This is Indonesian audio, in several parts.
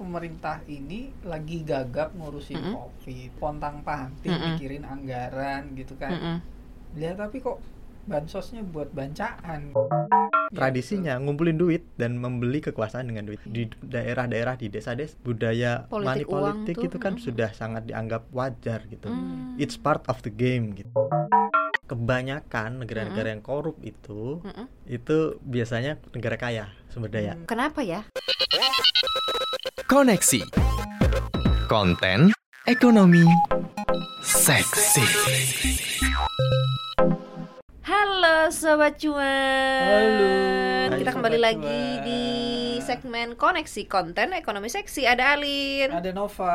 pemerintah ini lagi gagap ngurusin Mm-mm. covid pontang panting Mm-mm. mikirin anggaran gitu kan Mm-mm. lihat tapi kok bansosnya buat bancaan tradisinya ngumpulin duit dan membeli kekuasaan dengan duit di daerah-daerah di desa-desa budaya money Politik uang politik tuh, itu kan mm. sudah sangat dianggap wajar gitu Hmm. it's part of the game gitu kebanyakan negara-negara yang korup itu Mm-mm. itu biasanya negara kaya sumber daya Hmm. Kenapa ya? Koneksi. Konten. Ekonomi. Seksi Halo Sobat Cuan Halo. Kita Hai, kembali Sobat lagi Cuan. di segmen koneksi konten ekonomi seksi Ada Alin ada Nova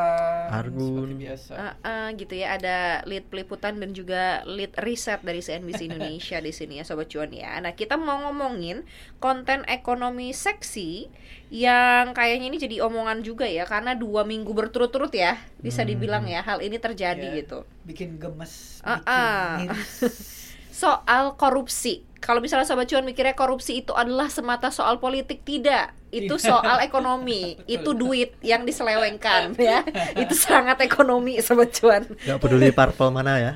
Argun. seperti biasa Uh, uh, gitu ya ada lead peliputan dan juga lead riset dari CNBC Indonesia di sini ya sobat cuan ya. Nah kita mau ngomongin konten ekonomi seksi yang kayaknya ini jadi omongan juga ya karena dua minggu berturut-turut ya bisa Hmm. dibilang ya hal ini terjadi Ya. gitu. bikin gemes Ah, bikin ah. miris Soal korupsi. Kalau misalnya sobat cuan mikirnya korupsi itu adalah semata soal politik tidak, itu Tidak. soal ekonomi, itu duit yang diselewengkan ya, itu sangat ekonomi sobat cuan. nggak peduli parpol mana ya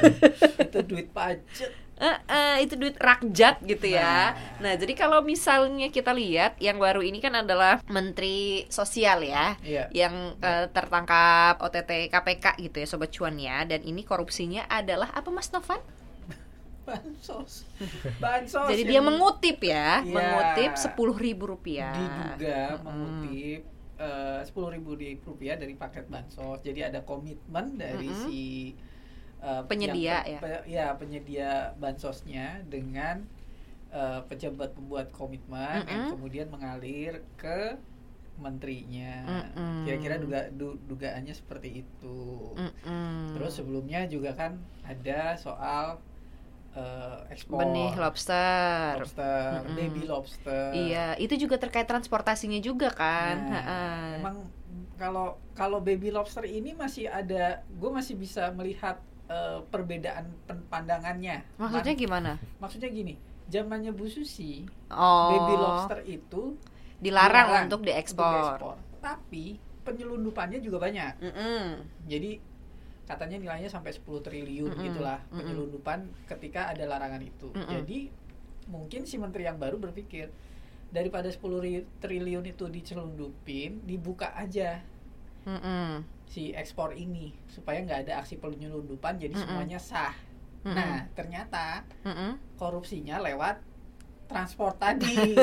itu duit pajak Eh, eh, itu duit rakyat gitu ya. Nah. Nah, jadi kalau misalnya kita lihat yang baru ini kan adalah Menteri Sosial ya, iya yang eh, tertangkap OTT KPK gitu ya, sobat cuan ya. Dan ini korupsinya adalah apa Mas Novan? Bansos bansos jadi dia mengutip ya, Iya. mengutip sepuluh ribu rupiah. diduga Mm-mm. mengutip sepuluh ribu rupiah dari paket bansos jadi ada komitmen dari Mm-mm. si eh, Penyedia, yang ya. pe- ya penyedia bansosnya dengan eh, pejabat pembuat komitmen yang Mm-mm. kemudian mengalir ke menterinya Mm-mm. kira-kira duga du- dugaannya seperti itu Mm-mm. terus sebelumnya juga kan ada soal eh, ekspor benih lobster. lobster, Mm-mm. baby lobster. Iya, itu juga terkait transportasinya juga kan. Nah, emang kalau kalau baby lobster ini masih ada, gue masih bisa melihat eh, perbedaan pandangannya. Maksudnya Man- gimana? maksudnya gini, zamannya Bu Susi, Oh. baby lobster itu dilarang, dilarang untuk untuk diekspor. diekspor. Tapi penyelundupannya juga banyak. Mm-mm. Jadi katanya nilainya sampai 10 triliun Mm-mm, gitulah mm-mm. penyelundupan ketika ada larangan itu. Mm-mm. Jadi mungkin si menteri yang baru berpikir daripada 10 ri- triliun itu dicelundupin, dibuka aja Mm-mm. si ekspor ini supaya nggak ada aksi penyelundupan jadi Mm-mm. semuanya sah. Mm-mm. Nah, ternyata Mm-mm. korupsinya lewat transport tadi.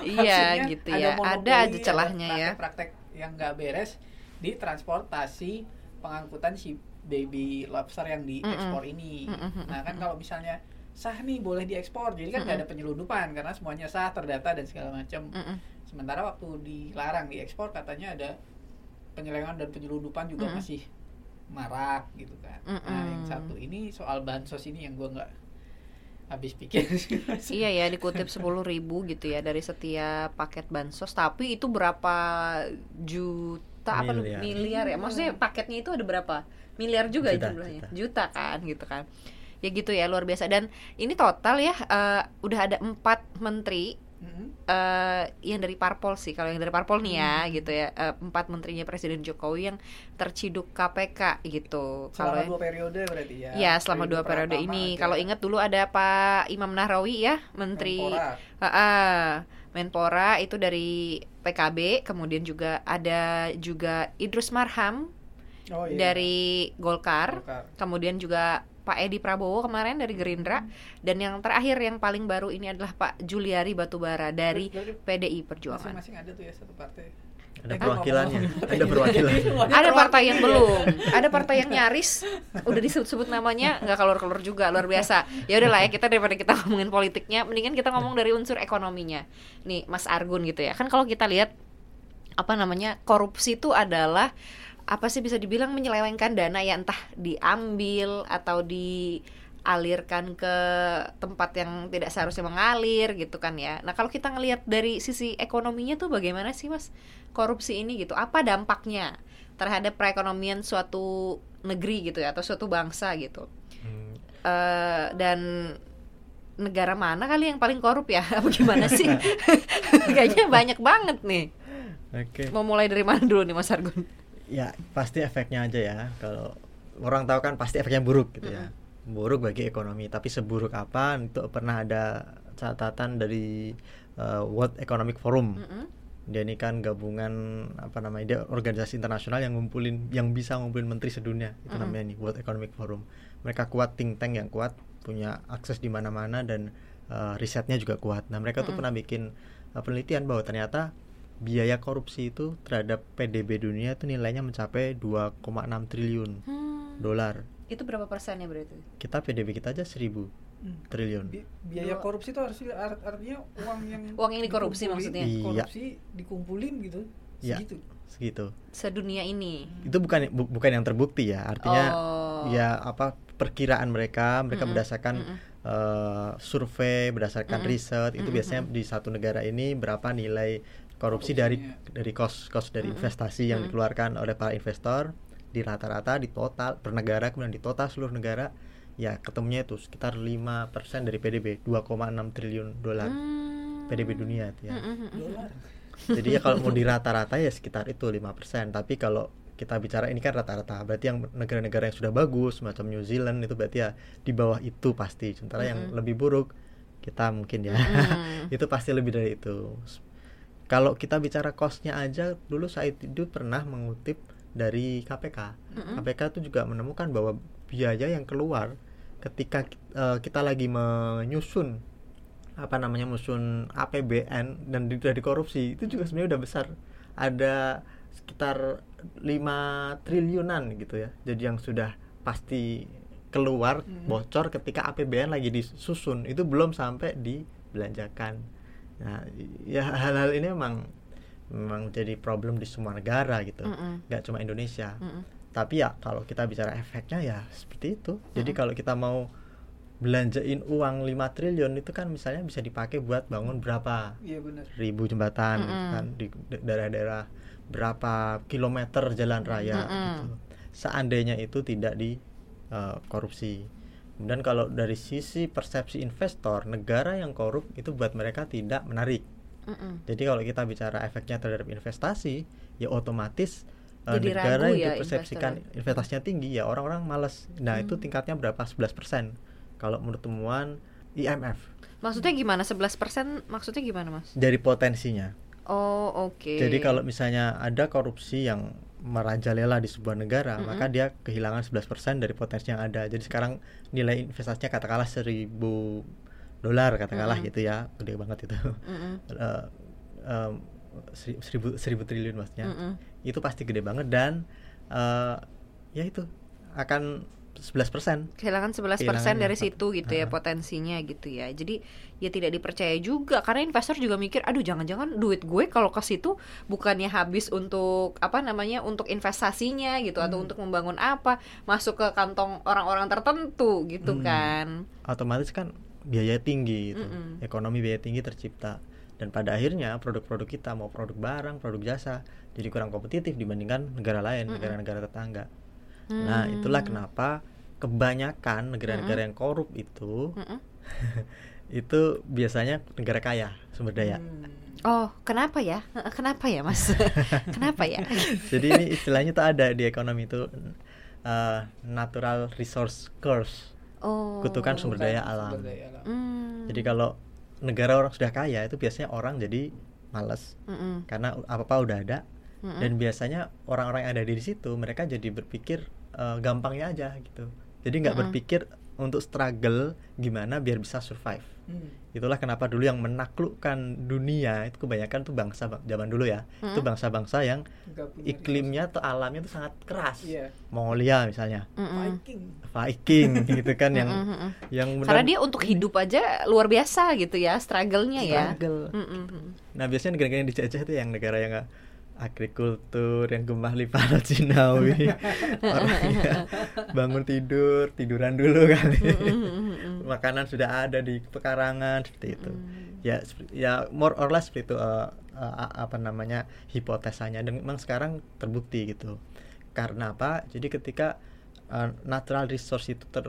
Iya gitu ya. monopoli, Ada aja celahnya ya. Praktek-praktek yang nggak beres di transportasi pengangkutan si baby lobster yang diekspor ini. Mm-mm. Nah kan kalau misalnya sah nih boleh diekspor, jadi kan nggak ada penyelundupan karena semuanya sah terdata dan segala macam. Sementara waktu dilarang diekspor katanya ada penyelewengan dan penyelundupan juga masih marak gitu kan. Nah yang satu ini soal bansos ini yang gua nggak habis pikir. Iya ya dikutip 10.000 ribu gitu ya dari setiap paket bansos tapi itu berapa juta apa Miliar. miliar ya maksudnya paketnya itu ada berapa miliar juga Juta, jumlahnya juta. juta kan gitu kan ya gitu ya luar biasa dan ini total ya eh, udah ada empat menteri Mm-mm. eh yang dari parpol sih kalau yang dari parpol nih ya Hmm. gitu ya eh, empat menterinya Presiden Jokowi yang terciduk KPK gitu kalau Selama yang- dua periode berarti ya. Ya selama dua periode ini. Kalau ingat dulu ada Pak Imam Nahrawi ya, Menteri Menpora. Ah, ah. Menpora itu dari PKB, kemudian juga ada juga Idrus Marham Oh, iya. dari Golkar, Golkar. kemudian juga Pak Edi Prabowo kemarin dari Gerindra, dan yang terakhir yang paling baru ini adalah Pak Juliari Batubara dari PDI Perjuangan. masing-masing ada tuh ya satu partai. Ada Eh, perwakilannya. ngomong-ngomong. Ada Semuanya Ada partai yang belum, ada partai yang nyaris. Udah disebut-sebut namanya nggak keluar-keluar juga. Luar biasa. Ya udahlah ya kita daripada kita ngomongin politiknya, mendingan kita ngomong dari unsur ekonominya. Nih Mas Argun gitu ya, kan kalau kita lihat apa namanya korupsi itu adalah apa sih bisa dibilang menyelewengkan dana ya. Entah diambil atau dialirkan ke tempat yang tidak seharusnya mengalir gitu kan ya. Nah kalau kita ngelihat dari sisi ekonominya tuh bagaimana sih mas korupsi ini gitu? Apa dampaknya terhadap perekonomian suatu negeri gitu ya atau suatu bangsa gitu? Hmm, Eh, dan negara mana kali yang paling korup ya? Apa gimana sih? Kayaknya banyak banget nih. Oke. Mau mulai dari mana dulu nih Mas Argun? Ya pasti efeknya aja ya. Kalau orang tahu kan pasti efeknya buruk gitu ya. Buruk bagi ekonomi. Tapi seburuk apa? Itu pernah ada catatan dari uh, World Economic Forum. Mm-mm. Dia ini kan gabungan apa namanya? Dia organisasi internasional yang ngumpulin yang bisa ngumpulin menteri sedunia. Itu Mm-mm. namanya nih World Economic Forum. Mereka kuat think tank yang kuat, punya akses di mana-mana dan uh, risetnya juga kuat. Nah, mereka tuh Mm-mm. pernah bikin uh, penelitian bahwa ternyata biaya korupsi itu terhadap PDB dunia itu nilainya mencapai 2,6 triliun Hmm. dolar. Itu berapa persennya berarti? Kita PDB kita aja 1000 Hmm. triliun. Bi- biaya Dua- korupsi itu harus art- artinya uang yang Uang yang dikorupsi maksudnya? Iya. korupsi dikumpulin gitu Iya. segitu Segitu. Sedunia ini. Itu bukan bu- bukan yang terbukti ya. Artinya oh. ya apa perkiraan mereka, mereka Mm-mm. berdasarkan Mm-mm. eh, survei, berdasarkan Mm-mm. riset, itu Mm-mm. biasanya di satu negara ini berapa nilai korupsi dari Korupsinya. dari cost cost dari Mm-mm. investasi yang Mm-mm. dikeluarkan oleh para investor di rata-rata di total per negara kemudian di total seluruh negara ya ketemunya itu sekitar 5% dari PDB 2,6 triliun dolar Hmm. PDB dunia itu ya. Mm-mm. dolar Jadi ya kalau mau di rata-rata ya sekitar itu 5%. Tapi kalau kita bicara ini kan rata-rata, berarti yang negara-negara yang sudah bagus macam New Zealand itu berarti ya di bawah itu pasti. Sementara yang Mm-mm. lebih buruk kita mungkin ya. Mm-mm. itu pasti lebih dari itu. Kalau kita bicara costnya aja, dulu saya itu pernah mengutip dari KPK. Mm-mm. KPK itu juga menemukan bahwa biaya yang keluar ketika eh, kita lagi menyusun apa namanya menyusun APBN dan sudah dikorupsi itu juga sebenarnya udah besar ada sekitar 5 triliunan gitu ya jadi yang sudah pasti keluar Mhm. bocor ketika APBN lagi disusun itu belum sampai dibelanjakan nah ya hal-hal ini memang memang jadi problem di semua negara gitu Mm-mm. nggak cuma Indonesia Mm-mm. tapi ya kalau kita bicara efeknya ya seperti itu jadi Mm-mm. kalau kita mau belanjain uang 5 triliun itu kan misalnya bisa dipakai buat bangun berapa iya benar ribu jembatan gitu Mm-mm. kan di da- daerah-daerah berapa kilometer jalan raya Mm-mm. gitu seandainya itu tidak di eh, korupsi kemudian kalau dari sisi persepsi investor negara yang korup itu buat mereka tidak menarik Mm-mm. jadi kalau kita bicara efeknya terhadap investasi, ya otomatis Jadi negara ragu ya yang dipersepsikan investasinya tinggi ya orang-orang malas. Nah, itu Hmm. tingkatnya berapa? 11%. Kalau menurut temuan IMF Maksudnya gimana? 11% maksudnya gimana, Mas? dari potensinya. Oh, oke. Jadi kalau misalnya ada korupsi yang merajalela di sebuah negara, Mm-mm. maka dia kehilangan 11% dari potensi yang ada. Jadi sekarang nilai investasinya katakanlah 1000 dolar katakanlah Mm-mm. gitu ya. Gede banget itu. Mm-mm. Eh, em, seri- seribu, seribu triliun maksudnya Mm-mm. itu pasti gede banget dan eh, ya itu akan 11% kehilangan 11% Kehilangannya, dari situ gitu ya Ah. potensinya gitu ya. Jadi ya tidak dipercaya juga karena investor juga mikir aduh jangan-jangan duit gue kalau ke situ bukannya habis untuk apa namanya untuk investasinya gitu atau Hmm. untuk membangun apa masuk ke kantong orang-orang tertentu gitu Hmm. kan. otomatis kan biaya tinggi gitu. Mm-mm. ekonomi biaya tinggi tercipta dan pada akhirnya produk-produk kita mau produk barang produk jasa jadi kurang kompetitif dibandingkan negara lain negara-negara tetangga nah Hmm. itulah kenapa kebanyakan negara-negara yang korup itu Mm-mm. itu biasanya negara kaya sumber daya Hmm. Oh, kenapa ya? Kenapa ya, Mas? kenapa ya? Jadi ini istilahnya tuh ada di ekonomi itu uh, natural resource curse. Oh. Kutukan sumber daya alam. sumber daya alam. Hmm. Jadi kalau negara orang sudah kaya itu biasanya orang jadi males Mm-mm. karena apa-apa udah ada Mm-mm. dan biasanya orang-orang yang ada di situ mereka jadi berpikir uh, gampangnya aja gitu. Jadi nggak berpikir untuk struggle gimana biar bisa survive. Hmm. Itulah kenapa dulu yang menaklukkan dunia itu kebanyakan tuh bangsa zaman dulu ya. Itu Mm. bangsa-bangsa yang iklimnya atau alamnya tuh sangat keras. Iya. Mongolia misalnya, Mm-mm. Viking. Viking gitu kan yang Mm-mm, mm-mm. yang Karena benar- dia untuk hidup aja luar biasa gitu ya, struggle-nya ya. struggle. Mm-mm. Nah biasanya negara-negara yang dijajah itu yang negara yang nggak agrikultur yang gemah limpahan Cinawi orangnya bangun tidur tiduran dulu kali. Makanan sudah ada di pekarangan seperti itu. Mm. ya ya more or less seperti itu eh, a- apa namanya hipotesanya. Dan memang sekarang terbukti gitu. Karena apa? Jadi ketika eh, natural resource itu ter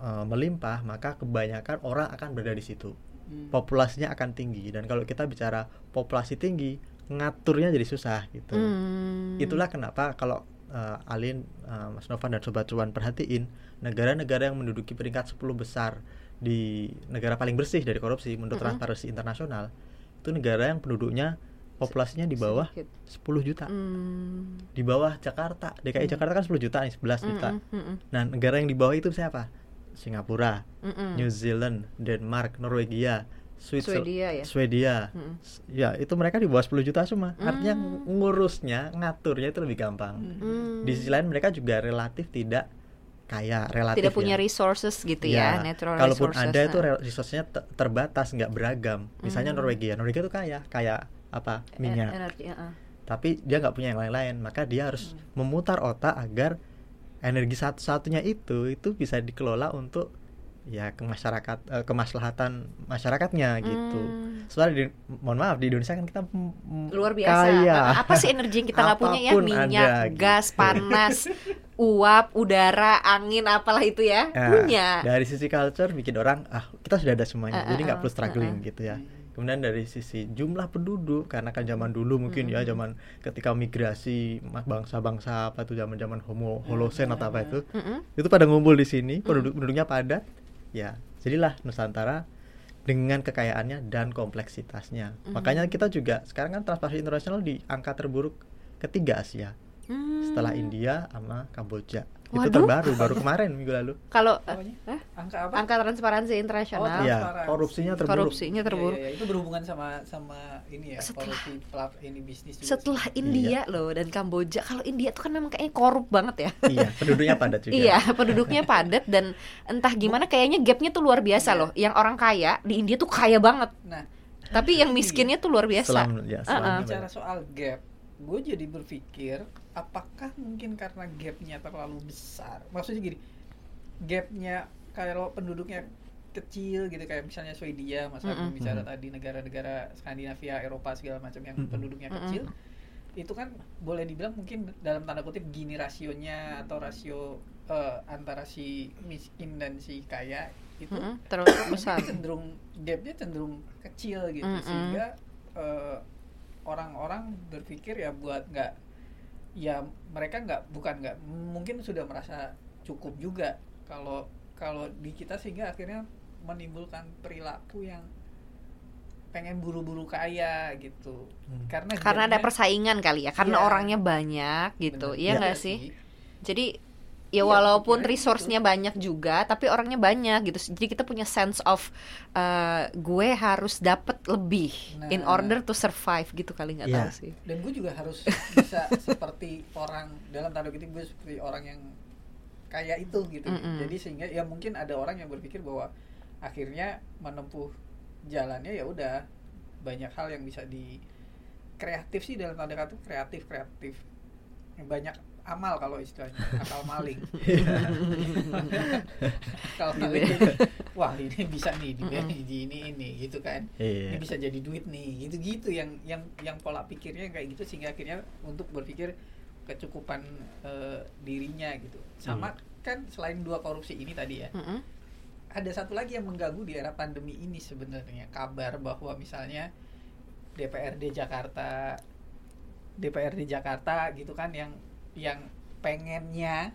eh, melimpah maka kebanyakan orang akan berada di situ. Hmm. populasinya akan tinggi. Dan kalau kita bicara populasi tinggi ngaturnya jadi susah gitu. Hmm. Itulah kenapa kalau eh, Alin, eh, Mas Novan dan Sobat Cuan perhatiin negara-negara yang menduduki peringkat 10 besar di negara paling bersih dari korupsi menurut Mm-mm. Transparency Internasional itu negara yang penduduknya populasinya di bawah Sedikit. 10 juta. Hmm. Di bawah Jakarta. DKI Mm. Jakarta kan 10 juta nih, 11 juta. Mm-mm, mm-mm, Nah, negara yang di bawah itu siapa? Singapura, mm-mm. New Zealand, Denmark, Norwegia, Switzerland, Swedia ya. Swedia. S- Ya, itu mereka di bawah 10 juta semua. Artinya Hmm. ngurusnya, ngaturnya itu lebih gampang. Hmm. Di sisi lain mereka juga relatif tidak kaya, relatif tidak punya ya. resources gitu Ya, ya, natural Kalaupun resources. ada itu nah. re- resource-nya te- terbatas, nggak beragam. Misalnya Hmm. Norwegia, Norwegia itu kaya, kaya apa? E- Minyak. energi, uh-uh. Tapi dia nggak punya yang lain-lain, maka dia harus Hmm. memutar otak agar energi satu-satunya itu itu bisa dikelola untuk ya ke masyarakat eh, kemaslahatan masyarakatnya gitu. Hmm. Soalnya di, mohon maaf di Indonesia kan kita luar biasa. kaya. Uh, Apa sih energi yang kita nggak punya ya? Minyak, ada, gitu. gas, panas, uap, udara, angin, apalah itu ya. Nah, punya. Dari sisi culture bikin orang ah kita sudah ada semuanya, Eh, jadi eh, nggak eh, perlu struggling eh, gitu ya. Kemudian dari sisi jumlah penduduk karena kan zaman dulu mungkin ya Mm-mm. zaman ketika migrasi bangsa-bangsa apa itu zaman-zaman Homo Holocene atau apa itu Mm-mm. itu pada ngumpul di sini penduduk penduduknya padat ya jadilah Nusantara dengan kekayaannya dan kompleksitasnya Mhm. makanya kita juga sekarang kan Transparency International di angka terburuk ketiga Asia Hmm. setelah India sama Kamboja itu Waduh. terbaru baru kemarin minggu lalu Kalau Apanya? Hah? Angka apa? angka transparansi internasional, Oh, Iya, transparansi. korupsinya terburuk. korupsinya terburuk. Iya, iya, iya. Itu berhubungan sama sama ini ya, Setelah- korupsi pelap ini bisnis juga. Setelah sih. India loh dan Kamboja. Kalau India tuh kan memang kayaknya korup banget ya. iya penduduknya padat juga Iya, penduduknya padat dan entah gimana kayaknya gapnya tuh luar biasa Iya. loh. Yang orang kaya di India tuh kaya banget, Nah, tapi yang miskinnya tuh luar biasa. selam ya selamnya bicara banyak. soal gap, gue jadi berpikir apakah mungkin karena gapnya terlalu besar? Maksudnya gini, gapnya kalau penduduknya kecil gitu kayak misalnya Swedia, Mas Agung Mm-mm. bicara Mm. tadi negara-negara Skandinavia, Eropa segala macam yang Mm-mm. penduduknya Mm-mm. kecil, itu kan boleh dibilang mungkin dalam tanda kutip gini rasionya atau rasio eh, antara si miskin dan si kaya itu Mm-mm, terlalu besar. cenderung gapnya cenderung kecil gitu Mm-mm. sehingga eh, orang-orang berpikir ya buat nggak ya mereka nggak bukan nggak mungkin sudah merasa cukup juga kalau kalau di kita sehingga akhirnya menimbulkan perilaku yang pengen buru-buru kaya gitu Hmm. karena Karena ada persaingan kali ya, karena Iya. orangnya banyak gitu. Bener Iya juga nggak sih? Jadi ya Iya, walaupun pikirannya resource-nya banyak juga, tapi orangnya banyak gitu. Jadi kita punya sense of uh, gue harus dapat lebih in Nah. order to survive gitu kali nggak Iya. tahu sih. dan gue juga harus bisa seperti orang dalam tanda kutip gue seperti orang yang kaya itu gitu Mm-mm. jadi sehingga ya mungkin ada orang yang berpikir bahwa akhirnya menempuh jalannya ya udah banyak hal yang bisa di kreatif sih dalam tanda kutip kreatif kreatif yang banyak amal kalau istilahnya akal maling. Kalau Gitu maling. ya. itu, wah ini bisa nih di, di ini ini gitu kan. Iya. ini bisa jadi duit nih gitu-gitu yang yang yang pola pikirnya kayak gitu sehingga akhirnya untuk berpikir kecukupan eh, dirinya gitu. Sama kan selain dua korupsi ini tadi ya Mm-mm. ada satu lagi yang mengganggu di era pandemi ini sebenarnya. Kabar bahwa misalnya DPRD Jakarta DPRD Jakarta gitu kan yang yang pengennya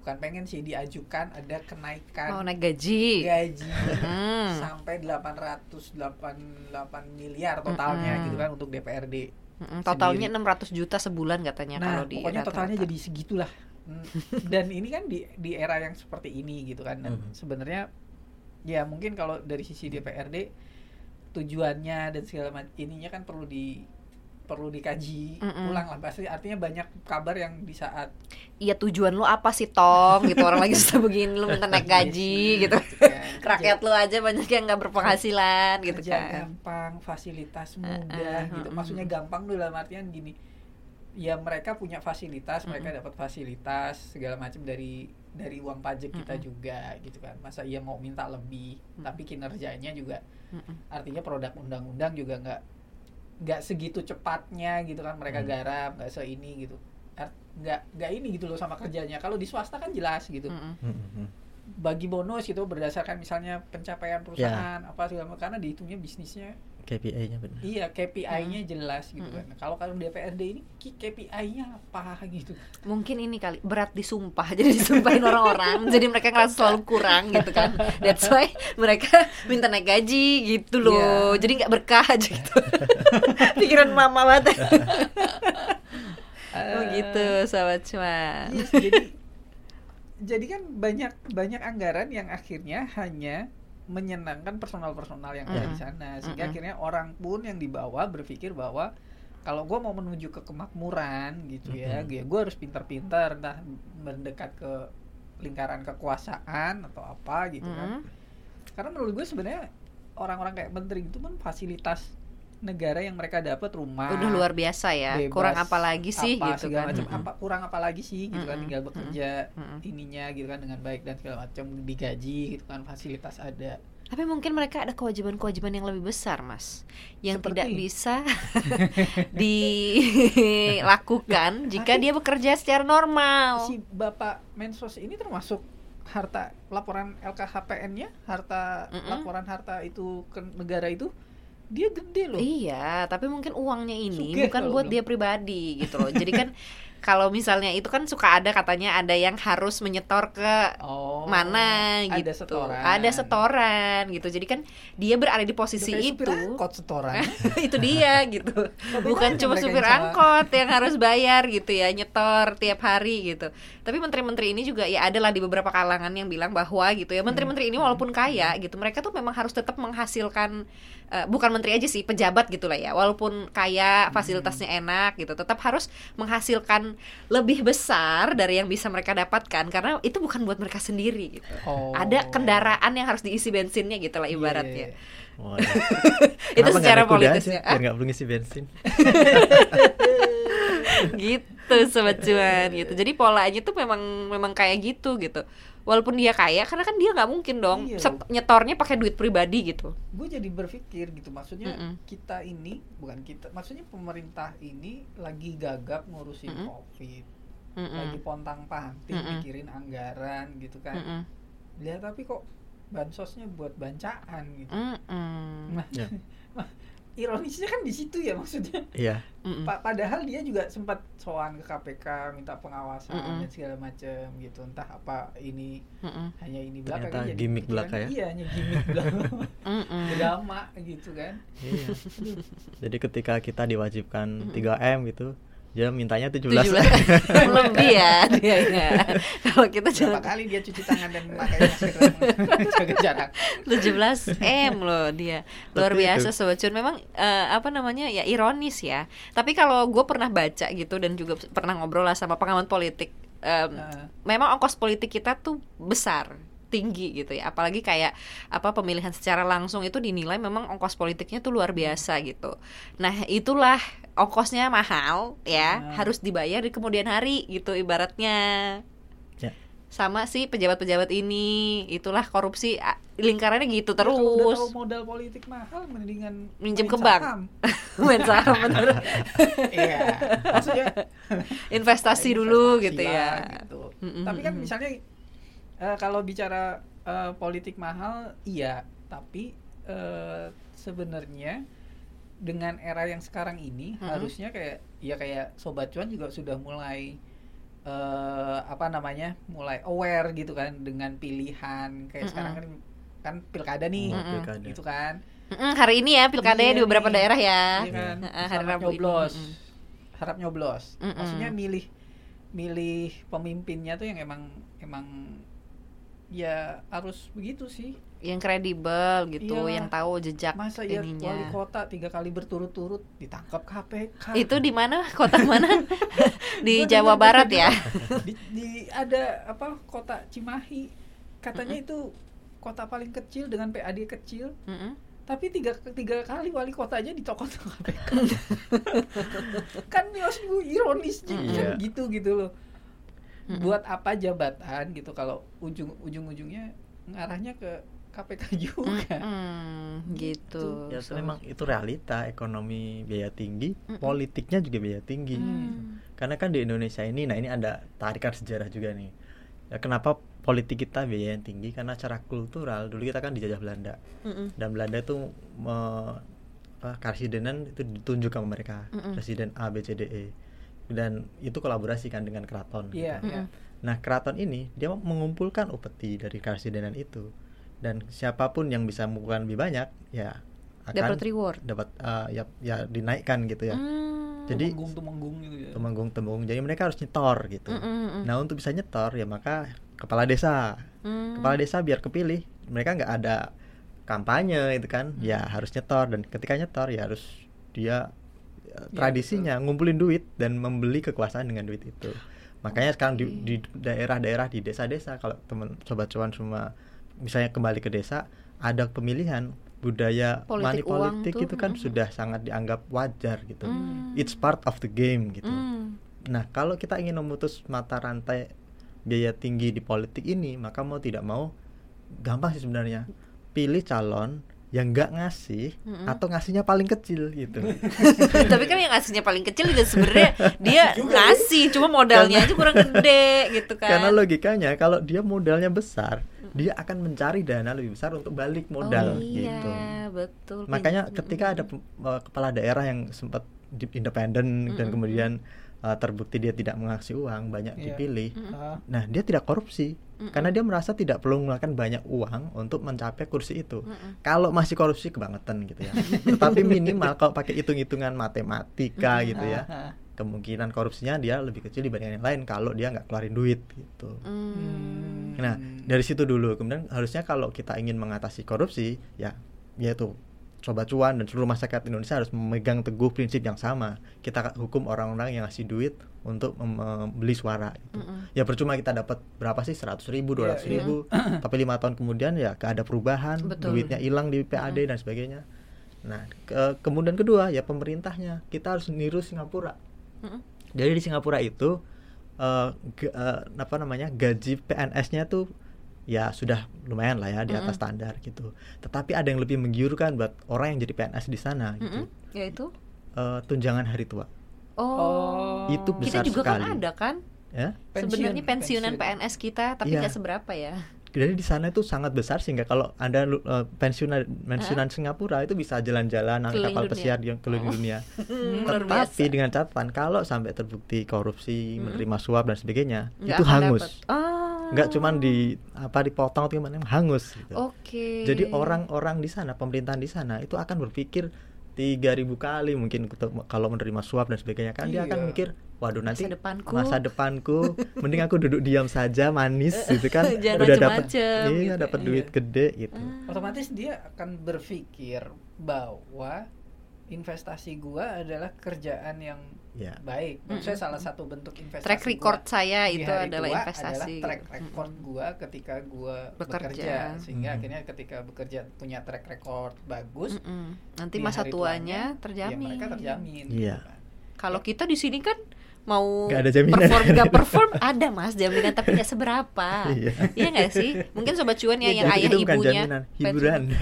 bukan pengen sih diajukan ada kenaikan Mau naik gaji. gaji Hmm. sampai 888 miliar totalnya Mm-mm. gitu kan untuk DPRD. Mm-mm, Totalnya sendiri. 600 juta sebulan katanya Nah, kalau di pokoknya totalnya rata-rata. jadi segitulah. Mm, Dan ini kan di di era yang seperti ini gitu kan. Dan Mhm. sebenarnya ya mungkin kalau dari sisi DPRD tujuannya dan segala macam ininya kan perlu di perlu dikaji Mm-mm. ulang lah pasti artinya banyak kabar yang di saat Iya tujuan lu apa sih Tom gitu orang lagi susah begini lu minta naik gaji gitu. kan. Rakyat lu aja banyak yang nggak berpenghasilan gitu kerja kan. gampang, fasilitas mudah eh, gitu. mm, Maksudnya mm. gampang tuh dalam artian gini. Ya mereka punya fasilitas, mereka dapat fasilitas segala macam dari dari uang pajak kita Mm-mm. juga gitu kan. Masa ia mau minta lebih, Mm. tapi kinerjanya juga artinya produk undang-undang juga nggak nggak segitu cepatnya gitu kan mereka Hmm. garap nggak seini gitu Art- nggak nggak ini gitu loh sama kerjanya kalau di swasta kan jelas gitu Mm-mm. Mm-mm. bagi bonus gitu berdasarkan misalnya pencapaian perusahaan apa segala macam karena dihitungnya bisnisnya KPI-nya benar. Iya KPI-nya jelas gitu Mm-mm. kan. Kalau kalau DPRD ini ki- KPI-nya apa gitu. mungkin ini kali berat disumpah jadi disumpahin orang-orang jadi mereka ngerasa selalu kurang gitu kan that's why mereka minta naik gaji gitu loh Iya. jadi nggak berkah aja gitu pikiran mama banget oh gitu sahabat cuan Iya sih, jadi jadi kan banyak banyak anggaran yang akhirnya hanya menyenangkan personal-personal yang ada di sana sehingga akhirnya orang pun yang di bawah berpikir bahwa kalau gue mau menuju ke kemakmuran gitu ya, Mm-mm. gue harus pintar-pintar, entah mendekat ke lingkaran kekuasaan atau apa gitu kan. Karena menurut gue sebenarnya orang-orang kayak menteri itu pun fasilitas negara yang mereka dapat rumah udah luar biasa ya bebas, kurang apa lagi sih apa, gitu kan. macam. Apa kurang apa lagi sih gitu kan tinggal bekerja ininya gitu kan dengan baik dan segala macam digaji gitu kan fasilitas ada. Tapi mungkin mereka ada kewajiban-kewajiban yang lebih besar mas yang Seperti? tidak bisa dilakukan jika dia bekerja secara normal. si bapak mensos ini termasuk harta laporan LKHPN-nya harta Mm-mm. laporan harta itu ke negara itu dia gede loh Iya, tapi mungkin uangnya ini Sugih bukan buat dia pribadi gitu loh. Jadi kan kalau misalnya itu kan suka ada katanya ada yang harus menyetor ke oh mana gitu. ada setoran Ada setoran gitu. Jadi kan dia berada di posisi itu. angkot setoran itu dia gitu. Bukan cuma supir angkot yang harus bayar gitu ya, nyetor tiap hari gitu. Tapi menteri-menteri ini juga ya adalah di beberapa kalangan yang bilang bahwa gitu ya, menteri-menteri ini walaupun kaya gitu, mereka tuh memang harus tetap menghasilkan eh, bukan menteri aja sih, pejabat gitu lah ya. Walaupun kaya, fasilitasnya enak gitu, tetap harus menghasilkan lebih besar dari yang bisa mereka dapatkan karena itu bukan buat mereka sendiri gitu. oh. Ada kendaraan yang harus diisi bensinnya gitu lah Iya, ibaratnya. iya, iya. Wah, ya. Itu secara politisnya. aja, nggak perlu ngisi bensin. gitu sobat cuan gitu jadi polanya tuh memang memang kayak gitu gitu walaupun dia kaya karena kan dia nggak mungkin dong Iya. set- nyetornya pakai duit pribadi gitu gue jadi berpikir gitu maksudnya Mm-mm. kita ini bukan kita maksudnya pemerintah ini lagi gagap ngurusin Mm-mm. covid Mm-mm. lagi pontang panting Mm-mm. mikirin anggaran gitu kan Mm-mm. lihat tapi kok bansosnya buat bancaan gitu Mm-mm. nah Ya. ironisnya kan di situ ya maksudnya Iya. Mm-mm. Pa- padahal dia juga sempat soan ke KPK minta pengawasan Mm-mm. dan segala macam gitu entah apa ini Mm-mm. hanya ini belaka Ternyata kan jadi gimmick pikiran, belaka ya? iya hanya gimmick belaka drama gitu kan Iya. Jadi ketika kita diwajibkan Mm-mm. Hmm. 3M gitu, dia mintanya 17. 17 lebih ya dia ya. Kalau kita berapa jangan kali dia cuci tangan dan memakai masker? Jaga jarak. 17 M loh dia. Luar Tapi biasa itu- sobat cuan memang eh, apa namanya ya ironis ya. Tapi kalau gue pernah baca gitu dan juga pernah ngobrol lah sama pengamat politik em, Nah, memang ongkos politik kita tuh besar tinggi gitu ya. Apalagi kayak apa pemilihan secara langsung itu dinilai memang ongkos politiknya tuh luar biasa gitu. Nah itulah ongkosnya mahal ya Nah. harus dibayar di kemudian hari gitu ibaratnya Ya. sama sih pejabat-pejabat ini itulah korupsi lingkarannya gitu ya kalau udah terus tahu modal politik mahal mendingan Minjem ke bank. main saham bener iya maksudnya investasi investasi dulu gitu lah, ya gitu. Tapi kan misalnya eh, kalau bicara eh, politik mahal iya tapi eh, sebenarnya dengan era yang sekarang ini Mm-mm. harusnya kayak ya kayak sobat cuan juga sudah mulai eh apa namanya mulai aware gitu kan dengan pilihan kayak Mm-mm. sekarang kan kan pilkada nih Mm-mm. pilkada. gitu kan Mm-mm, hari ini ya pilkadanya Iya di beberapa nih. daerah ya Iya kan Heeh, hari Rabu nyoblos harap nyoblos Mm-mm. maksudnya milih milih pemimpinnya tuh yang emang emang ya harus begitu sih yang kredibel gitu, Iyalah. yang tahu jejak masa ya wali ininya. kota tiga kali berturut-turut ditangkap KPK Itu di mana? Kota mana? di Gua Jawa Barat berita ya. di, di- ada apa kota Cimahi katanya itu kota paling kecil dengan PAD kecil Mm-mm. tapi tiga tiga kali wali kotanya dicokot sama KPK kan gue ironis Mm. kan Iya. gitu gitu loh Mm-mm. buat apa jabatan gitu kalau ujung ujung ujungnya ngarahnya ke KPK juga Mm-mm, gitu. Ya So- memang itu realita ekonomi biaya tinggi, Mm-mm. politiknya juga biaya tinggi. Hmm. Karena kan di Indonesia ini, nah ini ada tarikan sejarah juga nih. Ya, kenapa politik kita biaya yang tinggi? Karena secara kultural dulu kita kan dijajah Belanda Mm-mm. dan Belanda itu me- apa karsidenan itu ditunjuk sama mereka Mm-mm. presiden A B C D E dan itu kolaborasi kan dengan keraton gitu. Iya, iya. Nah, keraton ini dia mengumpulkan upeti dari karsidenan itu dan siapa pun yang bisa mengumpulkan lebih banyak ya akan dapat reward dapat eh, ya ya dinaikkan gitu ya. Hmm. Jadi- Temenggung temenggung gitu ya. Temenggung-temenggung. Jadi mereka harus nyetor gitu. Mm, mm, mm. Nah, untuk bisa nyetor ya maka kepala desa. Hmm. Kepala desa biar kepilih, mereka nggak ada kampanye itu kan. Hmm. Ya harus nyetor dan ketika nyetor ya harus dia eh, tradisinya ngumpulin duit dan membeli kekuasaan dengan duit itu. Makanya sekarang di daerah-daerah di desa-desa kalau teman sobat cuan semua misalnya kembali ke desa ada pemilihan budaya money Politik uang politik itu kan mm. sudah sangat dianggap wajar gitu. Hmm. It's part of the game gitu. Hmm. Nah, kalau kita ingin memutus mata rantai biaya tinggi di politik ini, maka mau tidak mau gampang sih sebenarnya. Pilih calon yang nggak ngasih Mm-mm. atau ngasihnya paling kecil gitu. tapi kan yang ngasihnya paling kecil juga sebenarnya dia ngasih cuma modalnya aja kurang gede gitu kan Karena logikanya kalau dia modalnya besar, dia akan mencari dana lebih besar untuk balik modal oh, iya, gitu. betul Makanya Mm, ketika mm, ada eh, kepala daerah yang sempat independen dan Mm-mm. kemudian eh, terbukti dia tidak mengasih uang, banyak Iya. dipilih. Ah, Nah, dia tidak korupsi Mm-mm. karena dia merasa tidak perlu mengeluarkan banyak uang untuk mencapai kursi itu. Mm-mm. Kalau masih korupsi kebangetan gitu ya. Tapi minimal kalau pakai hitung-hitungan matematika gitu ya, ah, ah. Kemungkinan korupsinya dia lebih kecil dibanding yang lain kalau dia nggak keluarin duit gitu. Hmm. Nah, dari situ dulu. Kemudian harusnya kalau kita ingin mengatasi korupsi, ya yaitu sobat cuan dan seluruh masyarakat Indonesia harus memegang teguh prinsip yang sama. Kita hukum orang-orang yang ngasih duit untuk mem- membeli suara. Gitu. Mm-mm. Ya percuma kita dapat berapa sih 100 ribu, 200 Iya, ribu, tapi lima tahun kemudian ya gak ada perubahan, Betul. duitnya hilang di PAD dan sebagainya. Nah, ke- kemudian kedua ya pemerintahnya kita harus niru Singapura. Mm-mm. Jadi di Singapura itu eh, ga- eh, apa namanya gaji PNS-nya tuh ya sudah lumayan lah ya di atas Mm-mm. standar gitu. Tetapi ada yang lebih menggiurkan buat orang yang jadi PNS di sana gitu. Mm-mm. yaitu Eh, tunjangan hari tua. oh, Itu kita besar juga kan sekali. ada kan Ya. Pensiun, sebenarnya pensiunan pensiun. PNS kita tapi Iya. nggak seberapa ya Jadi di sana itu sangat besar sehingga kalau anda lu- eh, pensiunan pensiunan Singapura itu bisa jalan-jalan naik kapal dunia. pesiar di keliling Oh. dunia. Hmm, Tetapi dengan catatan kalau sampai terbukti korupsi, Mm-mm. menerima suap dan sebagainya, Nggak itu hangus. dapet. oh. Nggak cuman di apa dipotong atau gimana, hangus gitu. oke Jadi orang-orang di sana, pemerintahan di sana itu akan berpikir 3000 kali mungkin kalau menerima suap dan sebagainya kan dia akan Iya. mikir, waduh nanti masa depanku masa depanku mending aku duduk diam saja manis gitu kan Jangan udah dapat iya gitu dapat ya. duit gede gitu Ah. otomatis dia akan berpikir bahwa investasi gua adalah kerjaan yang ya baik. Maksudnya Mm-mm. salah satu bentuk investasi track gua record saya di itu hari adalah investasi adalah track record gua ketika gua Bekerja. bekerja, sehingga Mhm. akhirnya ketika bekerja punya track record bagus Mm-mm. nanti di masa tuanya tuanya, terjamin ya mereka terjamin Iya. gitu kan. kalau kita di sini kan mau Nggak ada jaminan. perform nggak perform ada mas jaminan tapi nggak seberapa. Iya. iya nggak sih? Mungkin sobat cuan ya Itu- yang ayah itu bukan ibunya. jaminan, hiburan.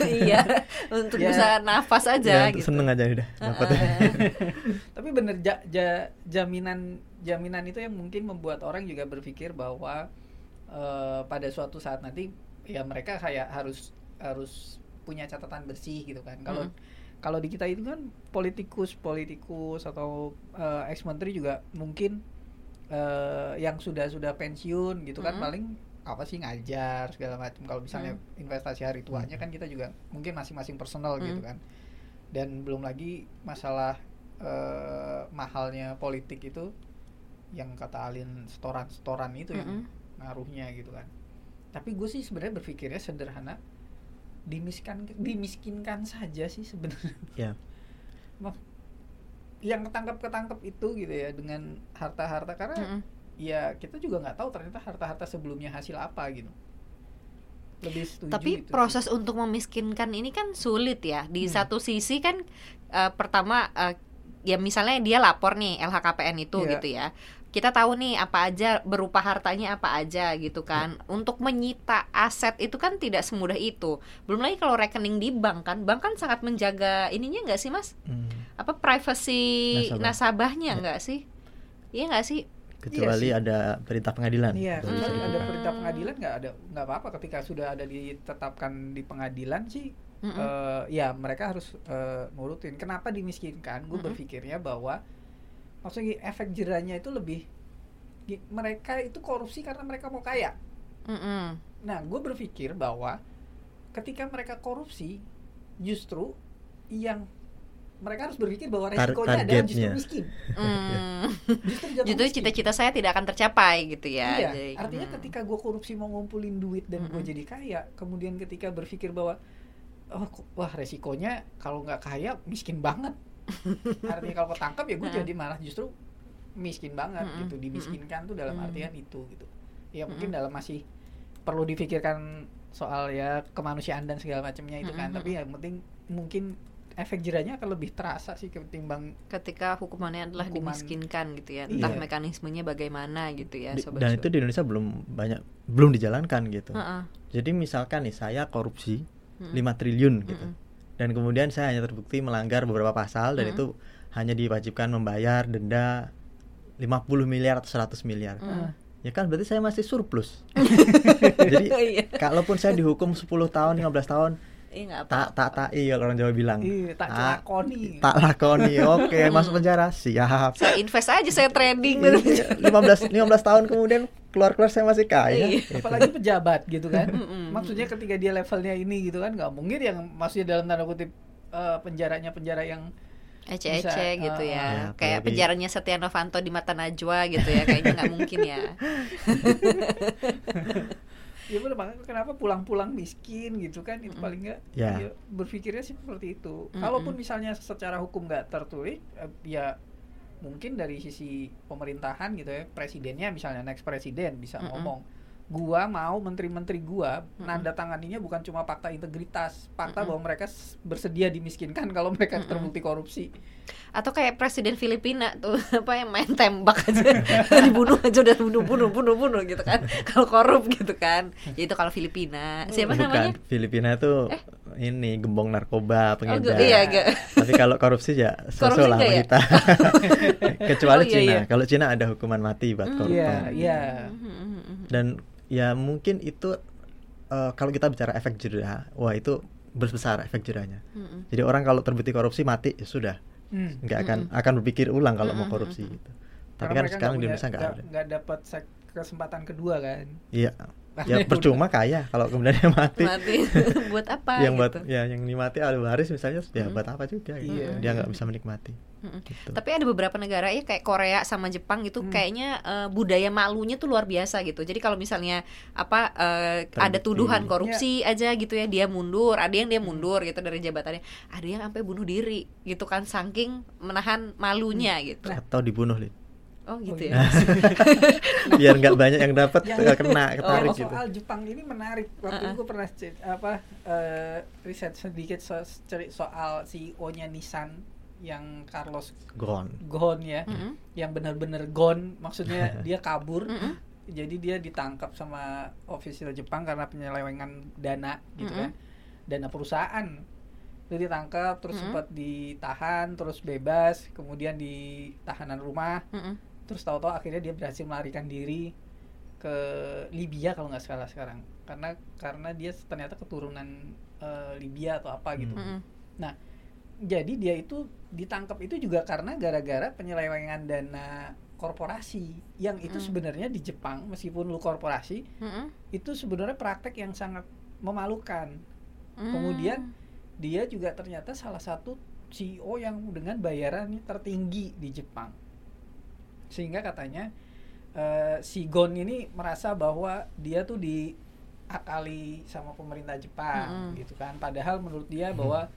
Iya untuk Ya. bisa nafas ya, aja untuk gitu. seneng aja udah dapat. Tapi bener ja- ja- jaminan jaminan itu yang mungkin membuat orang juga berpikir bahwa eh, pada suatu saat nanti ya mereka kayak harus harus punya catatan bersih gitu kan. Kalau Mm. Kalau di kita itu kan politikus politikus atau eh, ex menteri juga mungkin eh, yang sudah sudah pensiun gitu kan Mm. paling apa sih ngajar segala macam kalau misalnya investasi hari tuanya kan kita juga mungkin masing-masing personal gitu Mm. kan dan belum lagi masalah eh, mahalnya politik itu yang kata Alin setoran-setoran itu yang Mm-mm. ngaruhnya gitu kan tapi gue sih sebenarnya berpikirnya sederhana dimiskan dimiskinkan saja sih sebenarnya Ya. Maaf, yang ketangkep ketangkep itu gitu ya dengan harta-harta karena Mm-mm. ya kita juga nggak tahu ternyata harta-harta sebelumnya hasil apa gitu lebih setuju Tapi itu sih. proses untuk memiskinkan ini kan sulit ya. Di Hmm. satu sisi kan eh, pertama eh, ya misalnya dia lapor nih LHKPN itu Iya. gitu ya. Kita tahu nih apa aja berupa hartanya apa aja gitu kan. Untuk menyita aset itu kan tidak semudah itu. Belum lagi kalau rekening di bank kan, bank kan sangat menjaga ininya nggak sih Mas? Hmm. Apa privacy Nasabah. nasabahnya Ya. nggak sih? Iya nggak sih? kecuali sih. ada perintah pengadilan Iya, Hmm. ada perintah pengadilan nggak ada nggak apa-apa ketika sudah ada ditetapkan di pengadilan sih Mm-mm. eh, ya mereka harus eh, nurutin kenapa dimiskinkan gue Mm-mm. berpikirnya bahwa maksudnya efek jerahnya itu lebih mereka itu korupsi karena mereka mau kaya Mm-mm. nah gue berpikir bahwa ketika mereka korupsi justru yang mereka harus berpikir bahwa Tar- resikonya adalah justru miskin Mm. justru Justru miskin. cita-cita saya tidak akan tercapai gitu ya. Iya, Jadi, artinya mm. ketika gue korupsi mau ngumpulin duit dan gue jadi kaya, kemudian ketika berpikir bahwa oh wah resikonya kalau nggak kaya miskin banget. artinya kalau ketangkap ya gue jadi malah justru miskin banget Mm-mm. gitu. Dimiskinkan tuh dalam Mm. artian itu gitu. Ya mungkin Mm-mm. dalam masih perlu difikirkan soal ya kemanusiaan dan segala macamnya itu kan. Mm-mm. Tapi yang penting mungkin efek jerahnya akan lebih terasa sih ketimbang ketika hukumannya adalah Hukuman. dimiskinkan gitu ya. Entah Iya. mekanismenya bagaimana gitu ya, sobat dan itu di Indonesia belum banyak belum dijalankan gitu Heeh. jadi misalkan nih saya korupsi Mm-mm. 5 triliun gitu Mm-mm. Dan kemudian saya hanya terbukti melanggar beberapa pasal dan Mm-mm. itu hanya diwajibkan membayar denda 50 miliar atau 100 miliar. Mm. ya kan berarti saya masih surplus. Jadi Iya. kalaupun saya dihukum 10 tahun 15 tahun Iya tak tak tak iya orang Jawa bilang. Ih, tak Ah, celakoni. tak lakoni. Oke masuk penjara. Siap. Saya invest aja, saya trading. Iya, 15 15 tahun kemudian keluar-keluar saya masih kaya Iya. gitu. apalagi pejabat gitu kan maksudnya ketika dia levelnya ini gitu kan nggak mungkin yang maksudnya dalam tanda kutip eh, penjaranya penjara yang ece-ece Bisa, gitu uh, ya. Ya, Kayak apalagi- penjaranya Setia Novanto di mata Najwa gitu ya. Kayaknya nggak mungkin ya. ya bener makanya kenapa pulang-pulang miskin gitu kan itu paling nggak Ya. ya, berpikirnya sih seperti itu Mm-mm. kalaupun misalnya secara hukum nggak tertulis eh, ya mungkin dari sisi pemerintahan gitu ya presidennya misalnya next presiden bisa Mm-mm. ngomong gua mau menteri-menteri gua Mm-mm. nanda tanganinya bukan cuma fakta integritas fakta Mm-mm. bahwa mereka bersedia dimiskinkan kalau mereka Mm-mm. terbukti korupsi Atau kayak presiden Filipina tuh apa yang main tembak aja dibunuh aja udah bunuh bunuh bunuh bunuh gitu kan. Kalau korup gitu kan. Ya itu kalau Filipina. Siapa Bukan, namanya? Filipina itu Eh? Ini gembong narkoba Oh, pengedar. gu- iya. Tapi kalau korupsi ya Korupsi sesuai lah ya? kita. Kecuali Oh, iya, Cina. iya. Kalau Cina ada hukuman mati buat Hmm. koruptor. Iya, iya. Dan ya mungkin itu eh, kalau kita bicara efek jerah, wah itu besar efek jerahnya. Mm-mm. Jadi orang kalau terbukti korupsi mati ya sudah, Hmm. nggak akan Mm-mm. akan berpikir ulang kalau mau Mm-mm, korupsi mm-mm. gitu. Tapi Karena kan sekarang di Indonesia nggak ada. nggak dapat kesempatan kedua kan Iya. Karena Ya udah- percuma kaya kalau kemudian dia mati. Mati. Buat apa yang buat gitu. ya yang dimati ahli waris misalnya ya Mm-mm. buat apa juga gitu. Iya. dia nggak bisa menikmati Mm-mm. gitu. Tapi ada beberapa negara ya kayak Korea sama Jepang gitu Hmm. kayaknya eh, budaya malunya tuh luar biasa gitu. Jadi kalau misalnya apa eh, ada tuduhan korupsi aja gitu ya dia mundur, ada yang dia Hmm. mundur gitu dari jabatannya. Ada yang sampai bunuh diri gitu kan saking menahan malunya gitu. atau dibunuh Lin. Oh gitu iya. ya. biar nggak banyak yang dapat Yang- kena ketarik Oh, gitu soal Jepang ini menarik. Waktu Uh-uh. itu gue pernah apa eh, riset sedikit so, soal CEO-nya Nissan yang Carlos gone Ghosn ya, Mm-mm. yang benar-benar gone, maksudnya dia kabur. Mm-mm. Jadi dia ditangkap sama ofisial Jepang karena penyelewengan dana gitu Mm-mm. kan. Dana perusahaan. Dia ditangkap terus Mm-mm. sempat ditahan, terus bebas, kemudian di tahanan rumah Mm-mm. Terus tahu-tahu akhirnya dia berhasil melarikan diri ke Libya kalau nggak salah sekarang karena karena dia ternyata keturunan eh, Libya atau apa gitu Hmm. Mm-mm. jadi dia itu ditangkap itu juga karena gara-gara penyelewengan dana korporasi yang itu Mm. sebenarnya di Jepang meskipun lu korporasi Mm-mm. itu sebenarnya praktek yang sangat memalukan Mm. Kemudian, dia juga ternyata salah satu CEO yang dengan bayaran tertinggi di Jepang. Sehingga katanya eh, si Gon ini merasa bahwa dia tuh diakali sama pemerintah Jepang Mm-mm. gitu kan. Padahal menurut dia bahwa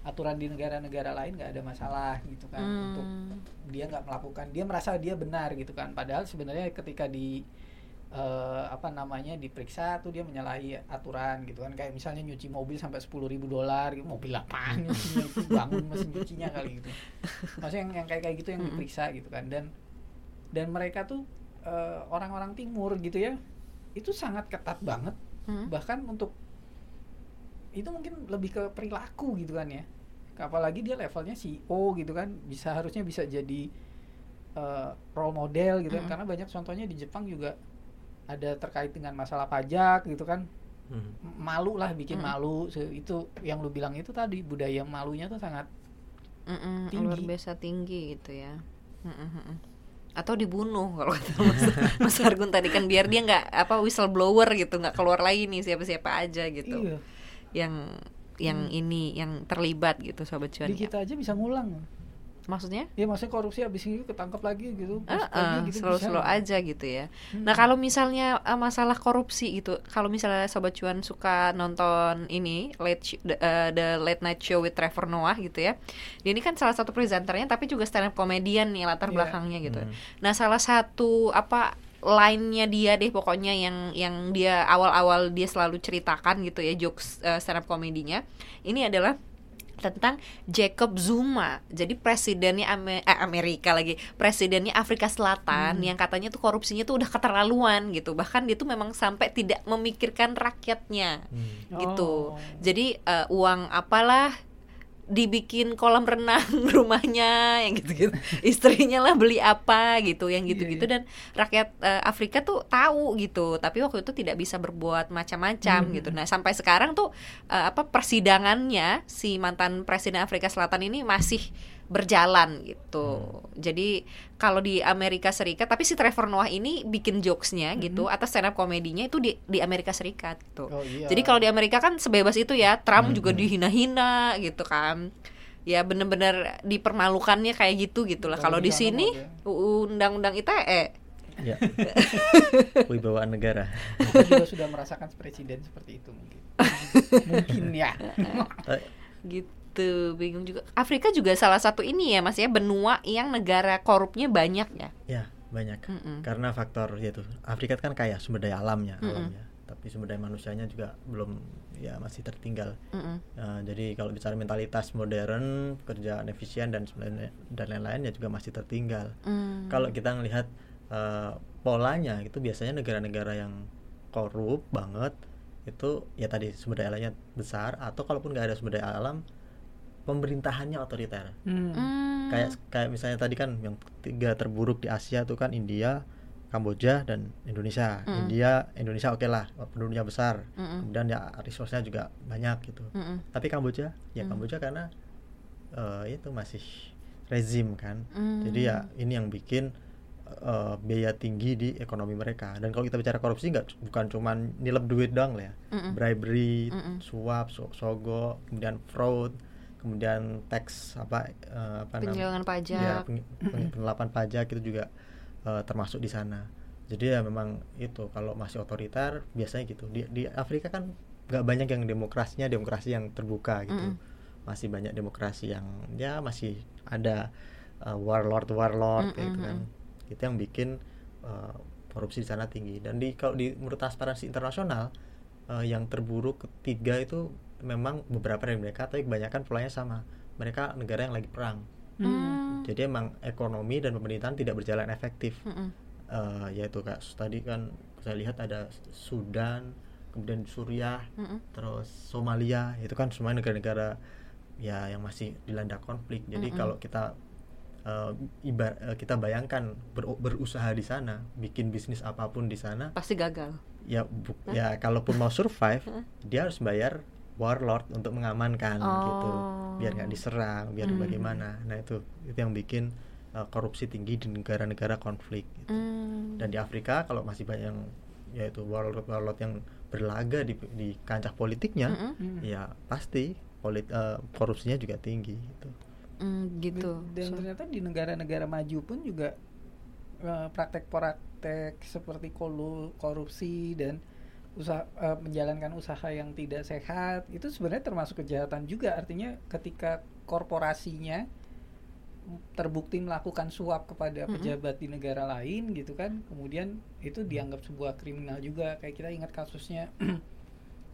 aturan di negara-negara lain nggak ada masalah gitu kan untuk Mm. dia nggak melakukan dia merasa dia benar gitu kan padahal sebenarnya ketika di eh, apa namanya diperiksa tuh dia menyalahi aturan gitu kan kayak misalnya nyuci mobil sampai sepuluh ribu dolar gitu. mobil apaan bangun mesin cucinya kali gitu maksudnya yang, yang kayak kayak gitu yang diperiksa gitu kan dan dan mereka tuh eh, orang-orang timur gitu ya itu sangat ketat banget Mm. bahkan untuk itu mungkin lebih ke perilaku gitu kan ya apalagi dia levelnya CEO gitu kan bisa harusnya bisa jadi eh, role model gitu kan Mm-mm. karena banyak contohnya di Jepang juga ada terkait dengan masalah pajak gitu kan Hmm. malu lah bikin Mm. malu Se- itu yang lu bilang itu tadi budaya malunya tuh sangat Mm-mm, Tinggi. luar biasa tinggi gitu ya mm-mm. Atau dibunuh kalau kata Mas, Mas Argun tadi kan biar dia nggak apa whistleblower gitu nggak keluar lagi nih siapa-siapa aja gitu. Iya. Yang yang ini yang terlibat gitu sobat cuan di ya. kita aja bisa ngulang maksudnya ya maksudnya korupsi habis ini ketangkap lagi gitu Ah, ah, lagi gitu slow bisa. slow aja gitu ya Hmm. Nah kalau misalnya eh, masalah korupsi gitu, kalau misalnya sobat cuan suka nonton ini late Sh- the, eh, the late night show with Trevor Noah gitu ya, dia ini kan salah satu presenternya tapi juga stand up comedian nih latar Iya. belakangnya gitu. Hmm. Nah salah satu apa line-nya dia deh pokoknya yang yang dia awal-awal dia selalu ceritakan gitu ya jokes eh, stand up komedinya, ini adalah tentang Jacob Zuma. Jadi presidennya Ame- eh, Amerika lagi, presidennya Afrika Selatan Hmm. yang katanya tuh korupsinya tuh udah keterlaluan gitu. Bahkan dia tuh memang sampai tidak memikirkan rakyatnya Hmm. gitu. Oh. Jadi eh, uang apalah dibikin kolam renang rumahnya yang gitu-gitu. Istrinya lah beli apa gitu, yang Iya, gitu-gitu dan rakyat eh, Afrika tuh tahu gitu. Tapi waktu itu tidak bisa berbuat macam-macam Hmm. gitu. Nah, sampai sekarang tuh eh, apa persidangannya si mantan presiden Afrika Selatan ini masih berjalan gitu. Jadi kalau di Amerika Serikat, tapi si Trevor Noah ini bikin jokesnya gitu atau stand up komedinya itu di di Amerika Serikat gitu. Oh, iya. Jadi kalau di Amerika kan sebebas itu ya, Trump Hmm, juga hmm. dihina-hina gitu kan. Ya bener-bener dipermalukannya kayak gitu gitu lah. Kalau di sini UU undang-undang ITE Ya. Wibawaan negara. kita juga sudah merasakan presiden seperti itu mungkin mungkin ya Eh, gitu. Bingung juga. Afrika juga salah satu ini ya Mas ya benua yang negara korupnya banyak ya. ya banyak. Mm-mm. Karena faktor yaitu Afrika kan kaya sumber daya alamnya, Mm-mm. alamnya. Tapi sumber daya manusianya juga belum ya masih tertinggal. Mm-mm. Nah, jadi kalau bicara mentalitas modern, pekerjaan efisien dan dan lain-lain ya juga masih tertinggal. Mm. Kalau kita melihat eh, polanya itu biasanya negara-negara yang korup banget itu ya tadi sumber daya alamnya besar atau kalaupun nggak ada sumber daya alam pemerintahannya otoriter. Hmm. Mm. Kayak kayak misalnya tadi kan yang tiga terburuk di Asia itu kan India, Kamboja dan Indonesia. Mm. India, Indonesia oke lah penduduknya besar. Mm-mm. Kemudian ya resource-nya juga banyak gitu. Mm-mm. Tapi Kamboja, ya Mm. Kamboja karena eh, itu masih rezim kan. Mm. Jadi ya ini yang bikin eh, biaya tinggi di ekonomi mereka. Dan kalau kita bicara korupsi nggak bukan cuman nilep duit doang lah ya. Mm-mm. Bribery, Mm-mm. suap, so- sogo, kemudian fraud, kemudian tax apa eh, apa? Penjelasan pajak. Ya, peng- penerapan pajak itu juga eh, termasuk di sana. Jadi ya memang itu kalau masih otoriter biasanya gitu. Di di Afrika kan nggak banyak yang demokrasinya demokrasi yang terbuka gitu. Mm-mm. Masih banyak demokrasi yang ya masih ada eh, warlord warlord kayak gitu kan. Itu yang bikin eh, korupsi di sana tinggi. Dan di kalau di menurut transparansi internasional eh, yang terburuk ketiga itu memang beberapa dari mereka tapi kebanyakan polanya sama. Mereka negara yang lagi perang. Hmm. Mm. Jadi emang ekonomi dan pemerintahan tidak berjalan efektif. Mm-mm. Eh, yaitu kayak tadi kan saya lihat ada Sudan, kemudian Suriah, Mm-mm. terus Somalia, itu kan semua negara-negara ya yang masih dilanda konflik. Jadi Mm-mm. kalau kita eh, ibar eh, kita bayangkan ber- berusaha di sana, bikin bisnis apa pun di sana, Pasti gagal. ya bu- ya kalaupun mau survive, dia harus bayar warlord untuk mengamankan gitu Oh. biar nggak diserang biar Hmm. bagaimana nah itu itu yang bikin uh, korupsi tinggi di negara-negara konflik gitu. Mm. dan di Afrika kalau masih banyak yang yaitu warlord warlord yang berlaga di di kancah politiknya Mm-mm. Hmm. ya pasti polit uh, korupsinya juga tinggi gitu Mm, gitu. dan So- ternyata di negara-negara maju pun juga eh, praktek-praktek seperti kolu korupsi dan usaha eh, menjalankan usaha yang tidak sehat itu sebenarnya termasuk kejahatan juga artinya ketika korporasinya terbukti melakukan suap kepada pejabat di negara lain gitu kan kemudian itu dianggap sebuah kriminal juga kayak kita ingat kasusnya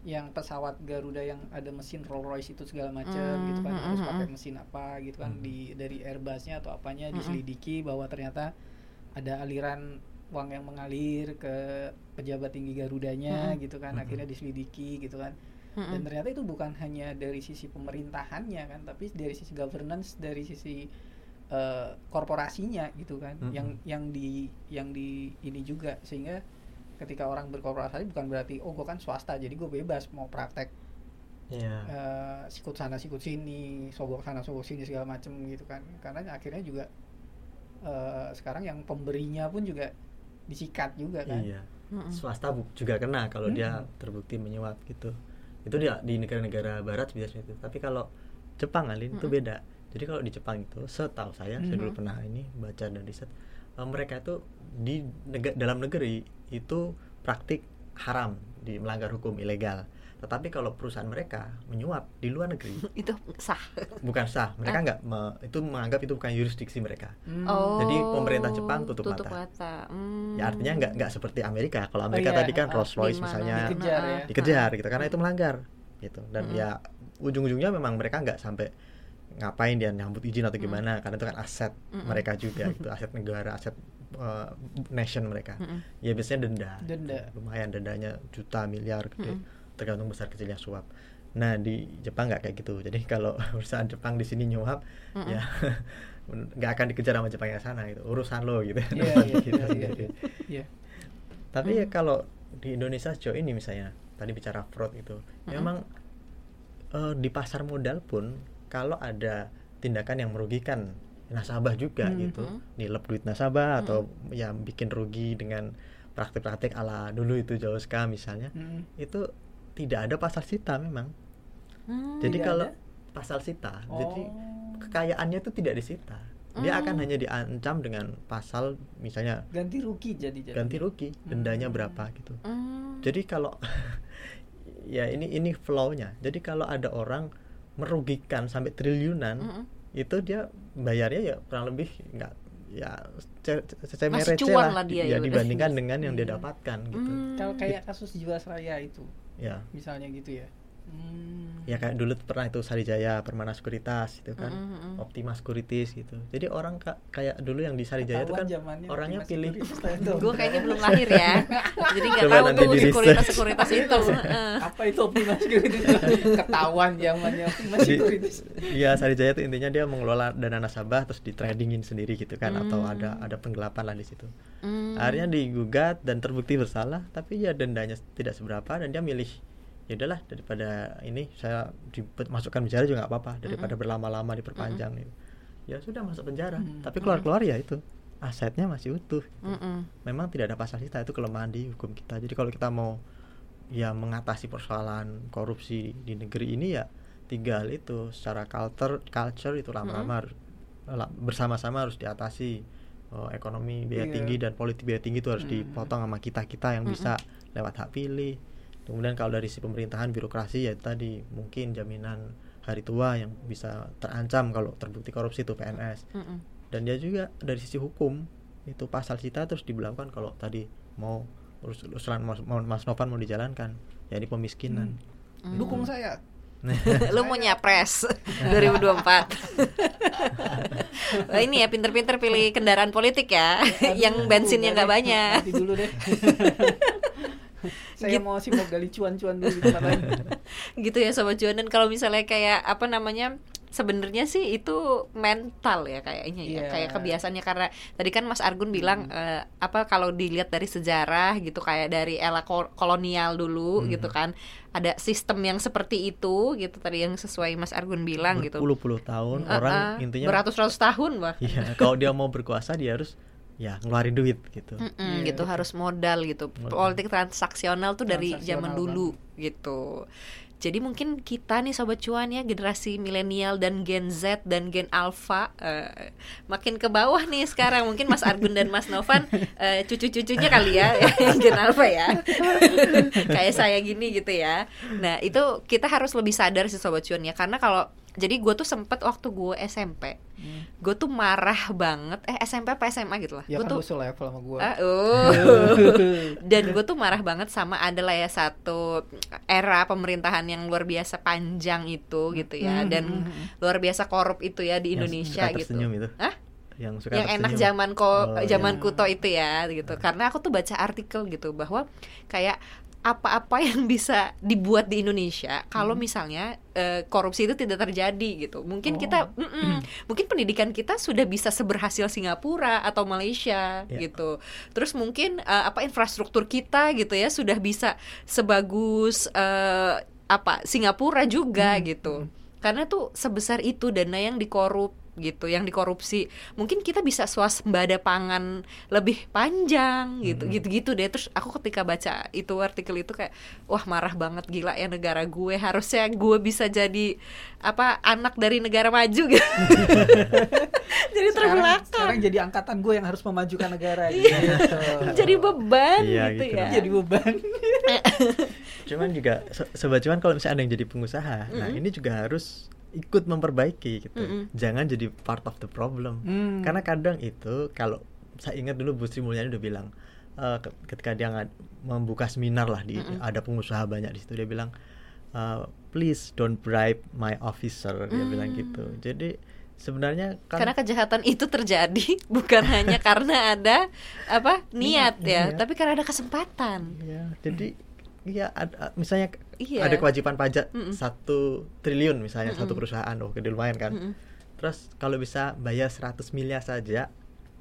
yang pesawat Garuda yang ada mesin Rolls Royce itu segala macam Mm, gitu kan mm, harus mm, pakai mm. mesin apa gitu kan Mm. di dari Airbusnya atau apanya Mm-mm. diselidiki bahwa ternyata ada aliran uang yang mengalir ke pejabat tinggi Garudanya Mm-mm. gitu kan akhirnya diselidiki gitu kan dan Mm-mm. ternyata itu bukan hanya dari sisi pemerintahannya kan tapi dari sisi governance dari sisi eh, korporasinya gitu kan Mm-mm. yang yang di yang di ini juga sehingga ketika orang berkorporasi bukan berarti oh gue kan swasta jadi gue bebas mau praktek Iya. eh, sikut sana sikut sini sogok sana sogok sini segala macem gitu kan karena akhirnya juga eh, sekarang yang pemberinya pun juga disikat juga kan Iya. Mm-mm. Swasta juga kena kalau dia Hmm. terbukti menyuap gitu. Itu dia di negara-negara barat biasanya itu. Tapi kalau Jepang Alin itu Mm-mm. beda. Jadi kalau di Jepang itu setahu saya, saya dulu pernah ini baca dan riset eh, mereka itu di nega- dalam negeri itu praktik haram, di melanggar hukum ilegal. Tetapi kalau perusahaan mereka menyuap di luar negeri itu sah bukan sah, mereka nggak me- itu menganggap itu bukan yurisdiksi mereka. Hmm. oh Jadi pemerintah Jepang tutup mata. mata. Hmm. Ya artinya nggak nggak seperti Amerika. Kalau Amerika iya, tadi kan ah, Rolls Royce misalnya Dikejar ya. dikejar gitu karena itu melanggar gitu dan Mm-mm. ya ujung-ujungnya memang mereka nggak sampai ngapain dia nyambut izin atau Mm. gimana karena itu kan aset Mm-mm. mereka juga itu aset negara aset uh, nation mereka Mm-mm. ya biasanya denda Denda. lumayan dendanya juta miliar gede Mm-mm. Tergantung besar kecilnya suap nah di Jepang nggak kayak gitu jadi kalau perusahaan Jepang di sini nyuap Mm-mm. ya nggak akan dikejar sama Jepang yang sana gitu urusan lo gitu iya, Gitu iya, sendiri. iya. Iya. tapi ya Hmm. kalau di Indonesia sejauh ini misalnya tadi bicara fraud itu Mm-mm. memang eh, di pasar modal pun kalau ada tindakan yang merugikan nasabah juga Hmm. gitu nilep duit nasabah atau yang bikin rugi dengan praktik-praktik ala dulu itu jauh sekali misalnya Hmm. itu tidak ada pasal sita memang Hmm. jadi kalau ada? pasal sita Oh. jadi kekayaannya itu tidak disita dia akan Hmm. hanya diancam dengan pasal misalnya ganti rugi jadi jadi ganti rugi dendanya Hmm. berapa gitu Hmm. jadi kalau ya ini ini flow-nya jadi kalau ada orang merugikan sampai triliunan Mm-mm. itu dia bayarnya ya kurang lebih nggak ya ce- ce- ce- Masih receh cuan lah. lah dia ya ya dibandingkan dengan yang dia Iya. dapatkan gitu. Hmm. kalau kayak kasus jiwasraya itu ya. misalnya gitu ya Hmm. ya kayak dulu pernah itu Sarijaya Permana Sekuritas itu kan Mm-mm, mm-mm. Optima Securities gitu jadi orang ka- kayak dulu yang di Sarijaya itu kan orangnya Optima pilih gue kayaknya belum lahir ya jadi nggak Coba tahu nanti tuh sekuritas sekuritas itu apa itu Optima Securities ketahuan zamannya Optima Jadi, Securities Iya Sarijaya itu intinya dia mengelola dana nasabah terus di tradingin sendiri gitu kan atau Hmm. ada ada penggelapan lah di situ. Hmm. Akhirnya digugat dan terbukti bersalah tapi ya dendanya tidak seberapa dan dia milih ya udahlah daripada ini saya dimasukkan penjara juga nggak apa-apa daripada berlama-lama diperpanjang gitu. Ya sudah masuk penjara Hmm. tapi keluar-keluar ya itu asetnya masih utuh. gitu. Memang tidak ada pasal sita itu kelemahan di hukum kita. Jadi kalau kita mau ya mengatasi persoalan korupsi di negeri ini ya tiga hal itu secara culture culture itu lama-lama harus la- bersama-sama harus diatasi Oh, ekonomi biaya Iya. tinggi dan politik biaya tinggi itu harus Hmm. dipotong sama kita kita yang bisa lewat hak pilih kemudian kalau dari si pemerintahan birokrasi ya tadi mungkin jaminan hari tua yang bisa terancam kalau terbukti korupsi itu PNS Mm-mm. dan dia juga dari sisi hukum itu pasal cita terus diberlakukan kalau tadi mau urus- usulan Mas, mau- Mas Novan mau dijalankan ya ini pemiskinan. Hmm. dukung saya. Lu mau nyapres 2024 Wah, ini ya pinter-pinter pilih kendaraan politik ya yang bensinnya nggak banyak. nanti dulu deh saya Gitu. mau sih mau gali cuan-cuan dulu lain gitu ya sobat cuan dan kalau misalnya kayak apa namanya sebenarnya sih itu mental ya kayaknya ya Iya. kayak kebiasaannya karena tadi kan Mas Argun bilang Hmm. eh, apa kalau dilihat dari sejarah gitu kayak dari era ko- kolonial dulu Hmm. gitu kan ada sistem yang seperti itu gitu tadi yang sesuai Mas Argun bilang gitu berpuluh-puluh tahun Eh, orang eh, intinya beratus-ratus tahun bah iya kalau dia mau berkuasa dia harus ya ngeluarin duit gitu. Mm-mm, Iya, gitu gitu. harus modal gitu. Modal. politik transaksional tuh dari zaman Transaksional dulu gitu. Jadi mungkin kita nih sobat cuan ya generasi milenial dan Gen Z dan Gen Alpha eh, makin ke bawah nih sekarang. Mungkin Mas Argun dan Mas Novan eh, cucu-cucunya kali ya Gen Alpha ya. Kayak saya gini gitu ya. Nah itu kita harus lebih sadar sih sobat cuan ya. Karena kalau jadi gue tuh sempet waktu gue SMP gue tuh marah banget. Eh SMP apa SMA gitu lah. Ya gue kan tuh selevel sama gua. Ah, oh. dan gue tuh marah banget sama adalah ya satu era pemerintahan yang luar biasa panjang itu gitu ya. Hmm, dan hmm, hmm. luar biasa korup itu ya di Yang Indonesia suka gitu. itu? Hah? yang suka yang enak zaman ko Oh, zaman iya. kuto itu ya gitu. Karena aku tuh baca artikel gitu bahwa kayak apa-apa yang bisa dibuat di Indonesia kalau Hmm. misalnya eh, korupsi itu tidak terjadi gitu. Mungkin Oh. kita mm-mm, mungkin pendidikan kita sudah bisa seberhasil Singapura atau Malaysia Ya. gitu. Terus mungkin eh, apa infrastruktur kita gitu ya sudah bisa sebagus eh, apa Singapura juga Hmm. gitu. Karena tuh sebesar itu dana yang dikorup gitu, yang dikorupsi. Mungkin kita bisa swasembada pangan lebih panjang gitu, Hmm. gitu-gitu deh. Terus aku ketika baca itu artikel itu kayak wah marah banget gila ya negara gue. Harusnya gue bisa jadi apa anak dari negara maju gitu. jadi sekarang, terbelakang. sekarang jadi angkatan gue yang harus memajukan negara Iya. gitu. Jadi beban Iya, gitu, gitu. ya. jadi beban cuman juga se- sobat cuan kalau misalnya ada yang jadi pengusaha nah Mm-mm. ini juga harus ikut memperbaiki gitu Mm-mm. jangan jadi part of the problem Hmm. karena kadang itu kalau saya ingat dulu Bu Sri Mulyani udah bilang eh, ke- ketika dia membuka seminar lah di Mm-mm. ada pengusaha banyak di situ dia bilang eh, please don't bribe my officer dia bilang Hmm. gitu jadi sebenarnya kan Karena kejahatan itu terjadi bukan hanya karena ada apa niat ya, iya. tapi karena ada kesempatan. ya jadi ya ada, misalnya Iya. ada kewajiban pajak satu triliun misalnya satu Mm-mm. perusahaan oh gede lumayan kan Mm-mm. terus kalau bisa bayar 100 miliar saja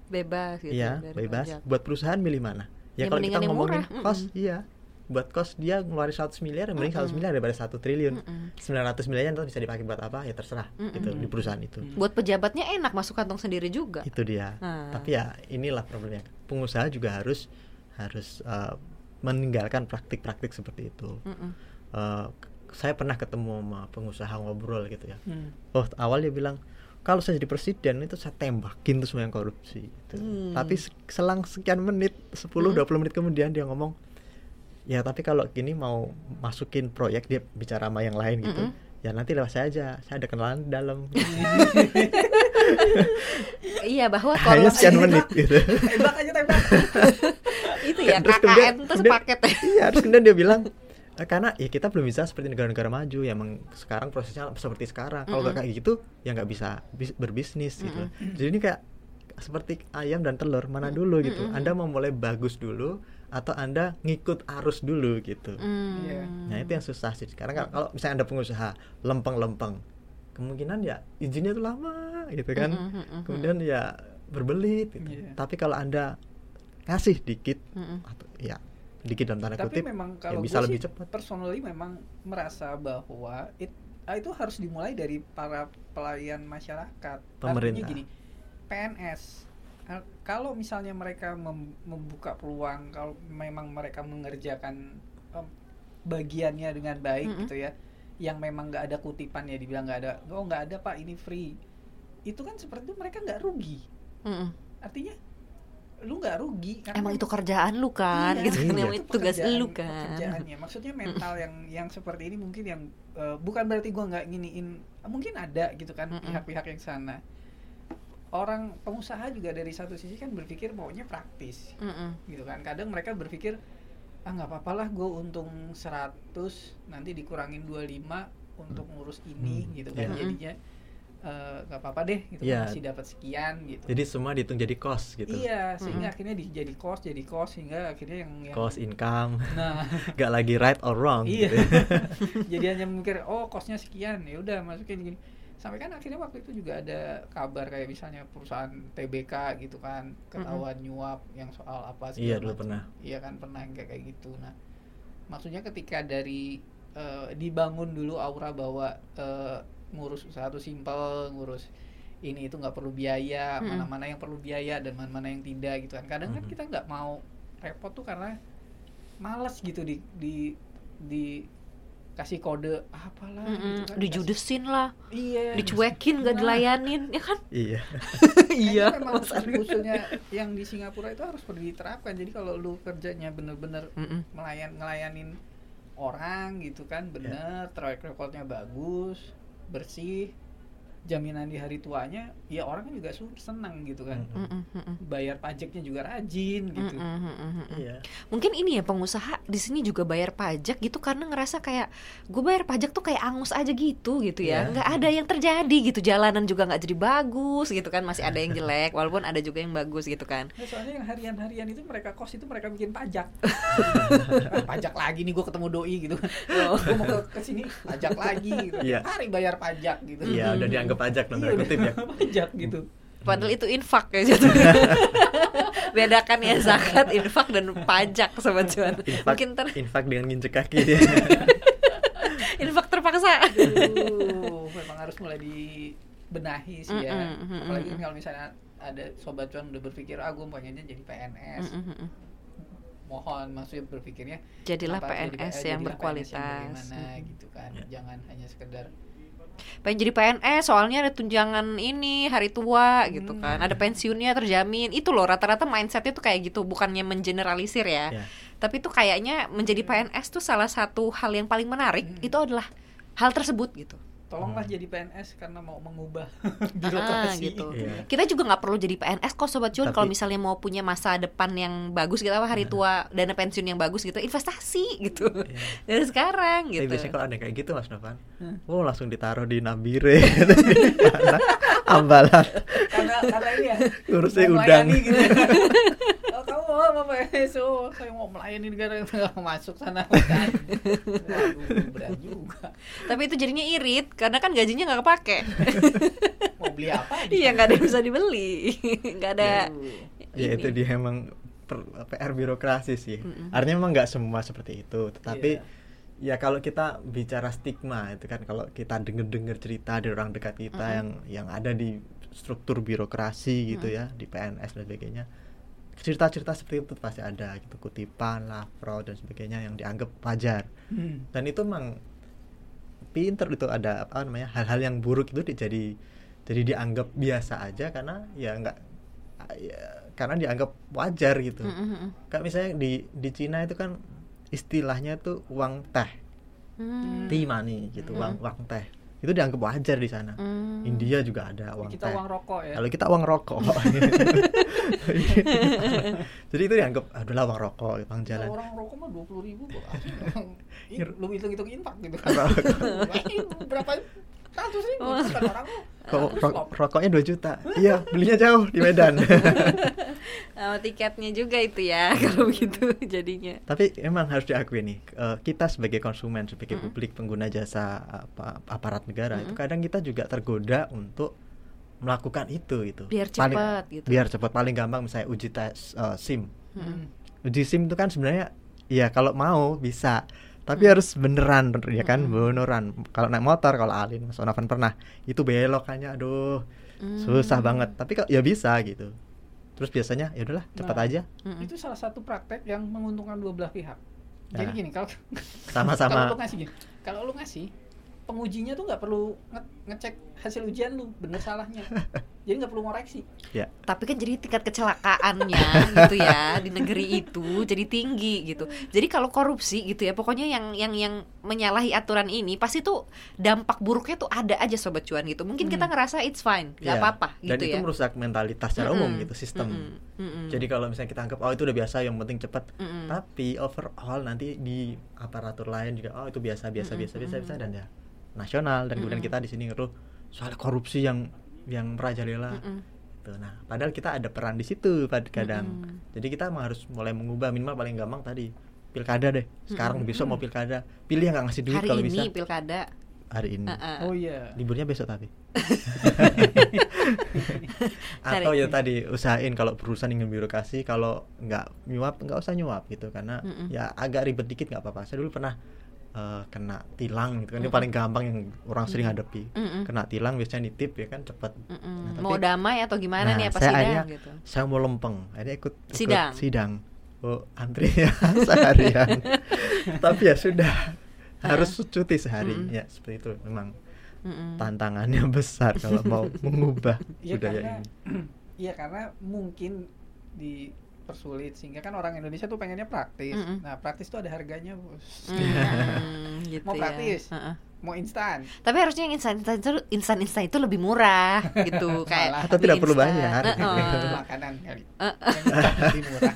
Bebas gitu. iya bebas pajak. buat perusahaan milih mana ya Ya, kalau kita ngomongin murah, kos mm-mm. iya buat kos dia ngeluarin 100 miliar mending 100 Mm-mm. miliar daripada 1 triliun Mm-mm. 900 miliar terus bisa dipakai buat apa ya terserah gitu Mm-mm. di perusahaan itu Mm. Buat pejabatnya enak masuk kantong sendiri juga. itu dia Ah. tapi ya inilah problemnya pengusaha juga harus harus eh, meninggalkan praktik-praktik seperti itu Mm-mm. Eh, saya pernah ketemu sama pengusaha ngobrol gitu ya Hmm. oh awal dia bilang kalau saya jadi presiden itu saya tembakin tuh semua yang korupsi gitu. Hmm. tapi se- selang sekian menit 10 Hmm. 20 menit kemudian dia ngomong ya tapi kalau gini mau masukin proyek dia bicara sama yang lain gitu Mm-mm. ya nanti lewat saya aja saya ada kenalan di dalam Iya bahwa hanya korupsi sekian menit gitu tembak aja tembak itu ya Terus KKN kemudian- itu kemudian- sepaket ya. iya terus kemudian dia bilang "Eh, karena ya kita belum bisa seperti negara-negara maju ya emang sekarang prosesnya seperti sekarang kalau nggak Mm-mm. kayak gitu ya nggak bisa bis- berbisnis gitu Mm-mm. jadi ini kayak seperti ayam dan telur mana dulu gitu anda mau mulai bagus dulu atau anda ngikut arus dulu gitu Hmm. Iya. nah itu yang susah sih sekarang kalau- kalau misalnya ada pengusaha lempeng-lempeng kemungkinan ya izinnya tuh lama gitu kan Mm-mm, mm-mm, kemudian ya berbelit gitu. Iya. tapi kalau anda ngasih dikit mm-mm. atau ya dikit dalam tanda tapi kutip memang ya kalau bisa gue lebih cepat personally memang merasa bahwa it- ah, itu harus dimulai dari para pelayan masyarakat Pemerintah. Artinya gini PNS eh, kalau misalnya mereka mem- membuka peluang kalau memang mereka mengerjakan bagiannya dengan baik Mm-mm. gitu ya yang memang nggak ada kutipan ya dibilang nggak ada oh nggak ada pak ini free itu kan seperti itu mereka nggak rugi Mm-mm. artinya lu nggak rugi karena Emang itu kerjaan lu kan, Iya, gitu kan, Iya. itu tugas pekerjaan- lu kan. pekerjaannya maksudnya mental yang yang seperti ini mungkin yang eh, bukan berarti gua nggak nginiin mungkin ada gitu kan pihak-pihak yang sana orang pengusaha juga dari satu sisi kan berpikir maunya praktis Mm-mm. gitu kan kadang mereka berpikir ah nggak apa-apa lah gue untung 100 nanti dikurangin 25 untuk ngurus ini Hmm, gitu kan iya. jadinya eh, nggak apa-apa deh gitu Iya. kan, masih dapat sekian gitu jadi semua dihitung jadi cost gitu iya sehingga Mm-mm. akhirnya di- jadi cost jadi cost sehingga akhirnya yang, yang cost income nah nggak lagi right or wrong Iya. gitu. jadi hanya mikir oh kosnya sekian ya udah masukin gini sampai kan akhirnya waktu itu juga ada kabar kayak misalnya perusahaan TBK gitu kan ketahuan nyuap yang soal apa segala Iya, dulu pernah. iya kan pernah yang kayak kayak gitu nah maksudnya ketika dari eh, dibangun dulu aura bahwa eh, ngurus usaha itu simpel ngurus ini itu nggak perlu biaya Mm-mm. mana-mana yang perlu biaya dan mana-mana yang tidak gitu kan kadang kan Mhm. kita nggak mau repot tuh karena males gitu di di di kasih kode apalah Mm-mm. gitu kan. Dijudesin lah, iya dicuekin gak Nah. dilayanin, ya kan? iya iya, memang usulnya yang di Singapura itu harus perlu diterapkan jadi kalau lu kerjanya bener-bener Mm-mm. melayan ngelayanin orang gitu kan bener track recordnya bagus bersih jaminan di hari tuanya ya orang kan juga senang gitu kan. Mm-mm, mm-mm. bayar pajaknya juga rajin gitu mm-mm, mm-mm. Iya. Mungkin ini ya pengusaha di sini juga bayar pajak gitu karena ngerasa kayak gue bayar pajak tuh kayak angus aja gitu gitu ya. Iya. nggak ada yang terjadi gitu. Jalanan juga nggak jadi bagus gitu kan. Masih ada yang jelek walaupun ada juga yang bagus gitu kan. Nah, soalnya yang harian-harian itu mereka kos itu mereka bikin pajak pajak lagi nih gue ketemu doi gitu Oh. gue mau ke, sini pajak lagi gitu. Tiap hari bayar pajak gitu Iya, udah dianggap pajak Iya, kutip ya. pajak gitu Padahal itu infak ya jatuh. Bedakan ya zakat, infak dan pajak sobat cuan. Infak, Mungkin ter infak dengan nginjek kaki dia. infak terpaksa. Aduh, memang harus mulai dibenahi sih ya apalagi kalau misalnya ada sobat cuan udah berpikir ah gue pengennya jadi PNS Mm, mohon maksudnya berpikirnya Jadilah jadi- PNS eh, yang jadilah PNS berkualitas. bagaimana Mm. gitu kan Ya. jangan hanya sekedar pengen jadi PNS soalnya ada tunjangan ini hari tua gitu Hmm. kan ada pensiunnya terjamin itu loh rata-rata mindsetnya tuh kayak gitu bukannya mengeneralisir ya Ya. tapi tuh kayaknya menjadi PNS tuh salah satu hal yang paling menarik Hmm. itu adalah hal tersebut gitu tolonglah Hmm. jadi PNS karena mau mengubah Ah, birokrasi gitu. Iya. kita juga nggak perlu jadi PNS kok sobat cuan Tapi- kalau misalnya mau punya masa depan yang bagus gitu apa hari Nah. tua dana pensiun yang bagus gitu investasi gitu Iya. dari sekarang Tapi gitu biasanya kalau ada kayak gitu Mas Novan, Hmm. oh langsung ditaruh di Nabire, ambalan, karena karena ini ya ngurusnya udang. gitu. Oh, PNS oh saya mau melayani negara nggak mau masuk sana. Waduh, berat juga tapi itu jadinya irit karena kan gajinya nggak kepake mau beli apa iya nggak ada yang bisa dibeli nggak ada. Ya itu dia emang per- PR birokrasi sih. Mm-mm. Artinya emang nggak semua seperti itu, tetapi Iya. ya kalau kita bicara stigma itu kan kalau kita denger-denger cerita dari orang dekat kita Mm-mm. yang yang ada di struktur birokrasi gitu ya di PNS dan sebagainya cerita-cerita seperti itu pasti ada gitu kutipan lah fraud dan sebagainya yang dianggap wajar Hmm. dan itu emang pinter itu ada apa namanya hal-hal yang buruk itu di- jadi jadi dianggap biasa aja karena ya nggak ya, karena dianggap wajar gitu Mm, mm, mm. kayak misalnya di di Cina itu kan istilahnya tuh uang teh Hmm. tea money gitu Mm. uang uang teh itu dianggap wajar di sana. Hmm. India juga ada uang kita teh. uang rokok ya. Kalau kita uang rokok. Jadi itu dianggap adalah uang rokok uang Kalau jalan. orang rokok mah dua puluh ribu kok. Lu hitung hitung infak gitu. Berapa? ratus ribu. Oh. orang Kok. Ro- rokoknya 2 juta. Iya belinya jauh di Medan Sama tiketnya juga itu ya kalau begitu jadinya tapi emang harus diakui nih eh, kita sebagai konsumen sebagai Mm-mm. publik pengguna jasa apa, aparat negara itu Mm-mm. kadang kita juga tergoda untuk melakukan itu itu biar Paling- cepat gitu biar cepat paling gampang misalnya uji tes eh, SIM Mm. uji SIM itu kan sebenarnya ya kalau mau bisa tapi Hmm. harus beneran ya kan Hmm. beneran kalau naik motor kalau Alin Mas Onavan pernah itu belokannya aduh Hmm. susah banget tapi kok ya bisa gitu terus biasanya ya udahlah cepat Nah. aja itu salah satu praktek yang menguntungkan dua belah pihak jadi Nah. gini kalau sama-sama kalau lu ngasih gini kalau lu ngasih pengujinya tuh nggak perlu nge- ngecek hasil ujian lu bener salahnya jadi nggak perlu ngoreksi tapi kan jadi tingkat kecelakaannya gitu ya di negeri itu jadi tinggi gitu jadi kalau korupsi gitu ya pokoknya yang yang yang menyalahi aturan ini pasti tuh dampak buruknya tuh ada aja sobat cuan gitu mungkin kita Hmm. ngerasa it's fine nggak Iya. apa-apa dan gitu itu ya merusak mentalitas secara umum Mm-mm. gitu sistem Mm-mm. Mm-mm. jadi kalau misalnya kita anggap oh itu udah biasa yang penting cepat Mm-mm. tapi overall nanti di aparatur lain juga oh itu biasa biasa Mm-mm, biasa biasa biasa dan ya nasional dan kemudian Mm-mm. kita di sini ngeluh soal korupsi yang yang merajalela Mm-mm. gitu. nah padahal kita ada peran di situ pada kadang Mm-mm. jadi kita emang harus mulai mengubah minimal paling gampang tadi pilkada deh sekarang Mm-mm. besok mau pilkada pilih yang nggak ngasih duit hari kalau ini bisa pilkada hari ini uh-uh. oh iya liburnya besok tapi atau ya tadi usahain kalau perusahaan ingin birokrasi kalau nggak nyuap nggak usah nyuap gitu karena Mm-mm. ya agak ribet dikit nggak apa-apa saya dulu pernah eh, kena tilang gitu kan ini Mm-mm. paling gampang yang orang sering hadapi Mm-mm. kena tilang biasanya nitip ya kan cepat Mm-mm. Nah, mau damai atau gimana Nah, nih apa saya sidang akhirnya- gitu saya mau lempeng akhirnya ikut, ikut Sidang. sidang oh antrinya seharian tapi ya sudah harus cuti sehari Mm-mm. ya seperti itu memang Mm-mm. tantangannya besar kalau mau mengubah Iya budaya karena ini Iya karena mungkin di persulit sehingga kan orang Indonesia tuh pengennya praktis. Mm-mm. Nah, praktis tuh ada harganya, Bos. Hmm, gitu Mau ya. praktis. Heeh. Mau instan. Tapi harusnya yang instan instan itu instan instan itu lebih murah gitu kayak Malah. Atau tidak perlu bayar. Heeh. Itu makanan kali. Yang lebih murah.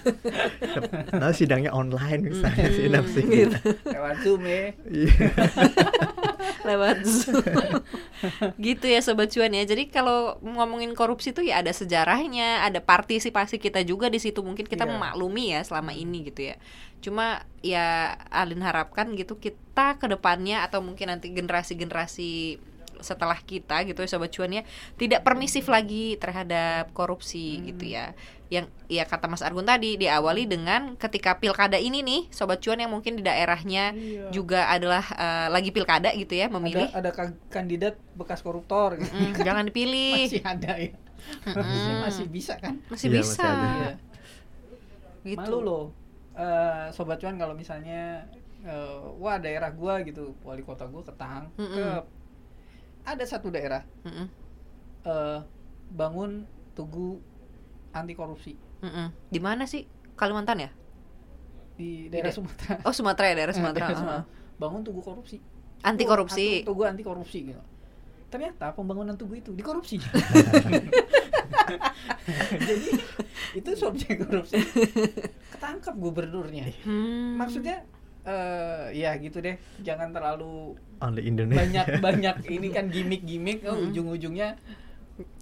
nah sidangnya online misalnya Hmm, sidang sih gitu. Lewat Zoom ya. Lewat Zoom. gitu ya sobat cuan ya. Jadi kalau ngomongin korupsi tuh ya ada sejarahnya, ada partisipasi kita juga di situ. Mungkin kita Iya. memaklumi ya selama ini gitu ya. Cuma ya Alin harapkan gitu kita ke depannya atau mungkin nanti generasi-generasi setelah kita gitu ya sobat cuan ya tidak permisif lagi terhadap korupsi Hmm. gitu ya yang ya kata Mas Argun tadi diawali dengan ketika pilkada ini nih sobat cuan yang mungkin di daerahnya Iya. juga adalah eh, lagi pilkada gitu ya memilih Ada ada ka- kandidat bekas koruptor gitu. Mm, jangan dipilih Masih ada ya. Harusnya masih bisa kan? masih Iya, bisa masih ada. Iya. gitu Malu loh. Eh, sobat cuan kalau misalnya eh, wah daerah gua gitu, wali kota gua ketang ke Mm-mm. ada satu daerah Mm-mm, eh, bangun tugu anti korupsi mm-mm. di mana sih Kalimantan ya di daerah Sumatera. oh Sumatera ya daerah Sumatera Daerah uh-uh. Sumatera. Bangun tugu korupsi. anti Tugu- korupsi Tugu anti korupsi gitu. Ternyata pembangunan tugu itu dikorupsi. Jadi itu subjek korupsi. Ketangkap gubernurnya. Hmm. Maksudnya eh ya gitu deh, jangan terlalu banyak banyak ini kan gimmick-gimmick oh, Mm-mm. ujung-ujungnya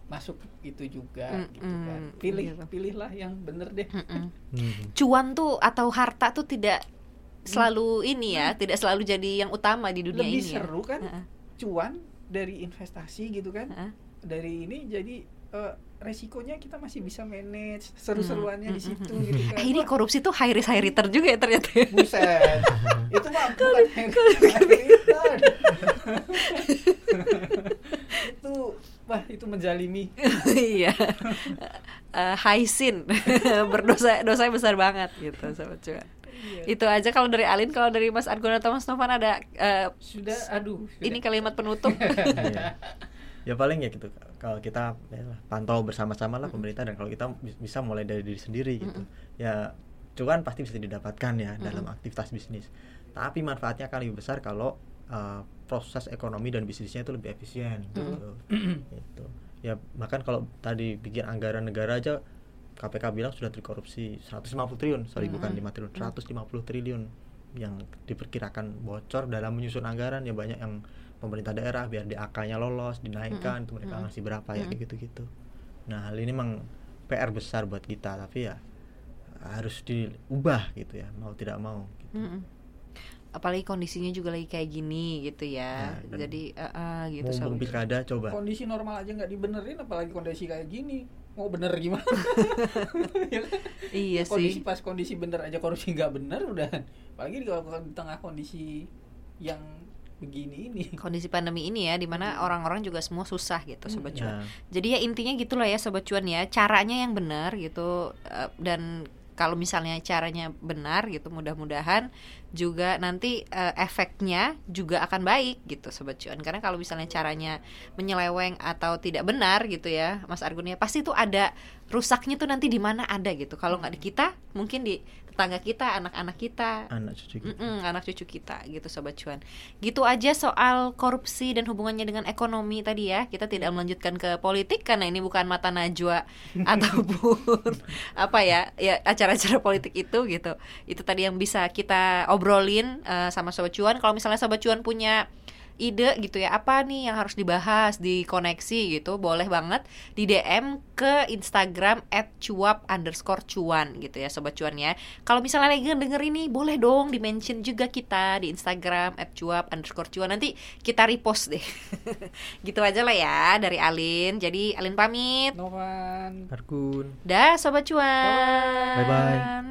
masuk itu juga gitu kan. Mm-mm, Pilih gitu. pilihlah yang bener deh. Mm-mm. Hmm. cuan tuh atau harta tuh tidak selalu ini ya tidak selalu jadi yang utama di dunia Lebih ini ya. seru kan Heeh, cuan dari investasi gitu kan. heeh. Dari ini jadi eh, resikonya kita masih bisa manage seru-seruannya di situ Mm, gitu kan. Eh, ini korupsi tuh high risk high return juga ya ternyata ya. buset. itu mah bukan itu wah itu menjalimi. Iya. Eh, high sin berdosa dosa besar banget gitu sobat cuan Iya. itu aja kalau dari Alin kalau dari Mas Argun atau Mas Novan ada eh, sudah aduh sudah. ini kalimat penutup? Iya. ya paling ya gitu. Kalau kita ya pantau bersama-sama lah pemerintah dan kalau kita bis- bisa mulai dari diri sendiri gitu. Ya cuan pasti bisa didapatkan ya dalam Mm-mm. aktivitas bisnis. Tapi manfaatnya akan lebih besar kalau uh, proses ekonomi dan bisnisnya itu lebih efisien gitu. Gitu. ya bahkan kalau tadi bikin anggaran negara aja KPK bilang sudah dikorupsi 150 triliun. Sorry bukan Mm-mm. 5 triliun 150 triliun yang diperkirakan bocor dalam menyusun anggaran. Ya banyak yang pemerintah daerah biar DAK-nya lolos dinaikkan itu mereka ngasih berapa ya kayak gitu-gitu. Nah hal ini memang PR besar buat kita tapi ya harus diubah gitu ya mau tidak mau gitu. Apalagi kondisinya juga lagi kayak gini gitu ya. Nah, jadi eh, eh, gitu cuan. pilkada coba. Kondisi normal aja nggak dibenerin apalagi kondisi kayak gini. Mau bener gimana? Ya iya kondisi sih. pas kondisi bener aja korupsi nggak bener udah. Apalagi di, di tengah kondisi yang begini ini. Kondisi pandemi ini ya di mana orang-orang juga semua susah gitu sobat cuan. Nah, jadi ya intinya gitulah ya sobat cuan ya. Caranya yang benar gitu eh, dan kalau misalnya caranya benar gitu mudah-mudahan juga nanti eh, efeknya juga akan baik gitu sobat cuan. Karena kalau misalnya caranya menyeleweng atau tidak benar gitu ya Mas Argun ya pasti itu ada rusaknya tuh nanti di mana ada gitu. Kalau nggak di kita mungkin di tetangga kita anak-anak kita. Anak cucu kita. Mm-mm, anak cucu kita gitu sobat cuan. Gitu aja soal korupsi dan hubungannya dengan ekonomi tadi ya. Kita tidak melanjutkan ke politik karena ini bukan mata najwa ataupun apa ya ya acara-acara politik itu gitu. Itu tadi yang bisa kita obrolin eh, sama sobat cuan. Kalau misalnya sobat cuan punya ide gitu ya apa nih yang harus dibahas di koneksi gitu boleh banget di DM ke Instagram @cuap underscore cuan gitu ya sobat cuan ya. Kalau misalnya lagi denger ini boleh dong di mention juga kita di Instagram @cuap underscore cuan. Nanti kita repost deh. Gitu aja lah ya dari Alin. Jadi Alin pamit. Novan. Argun. Dah sobat cuan. Bye-bye.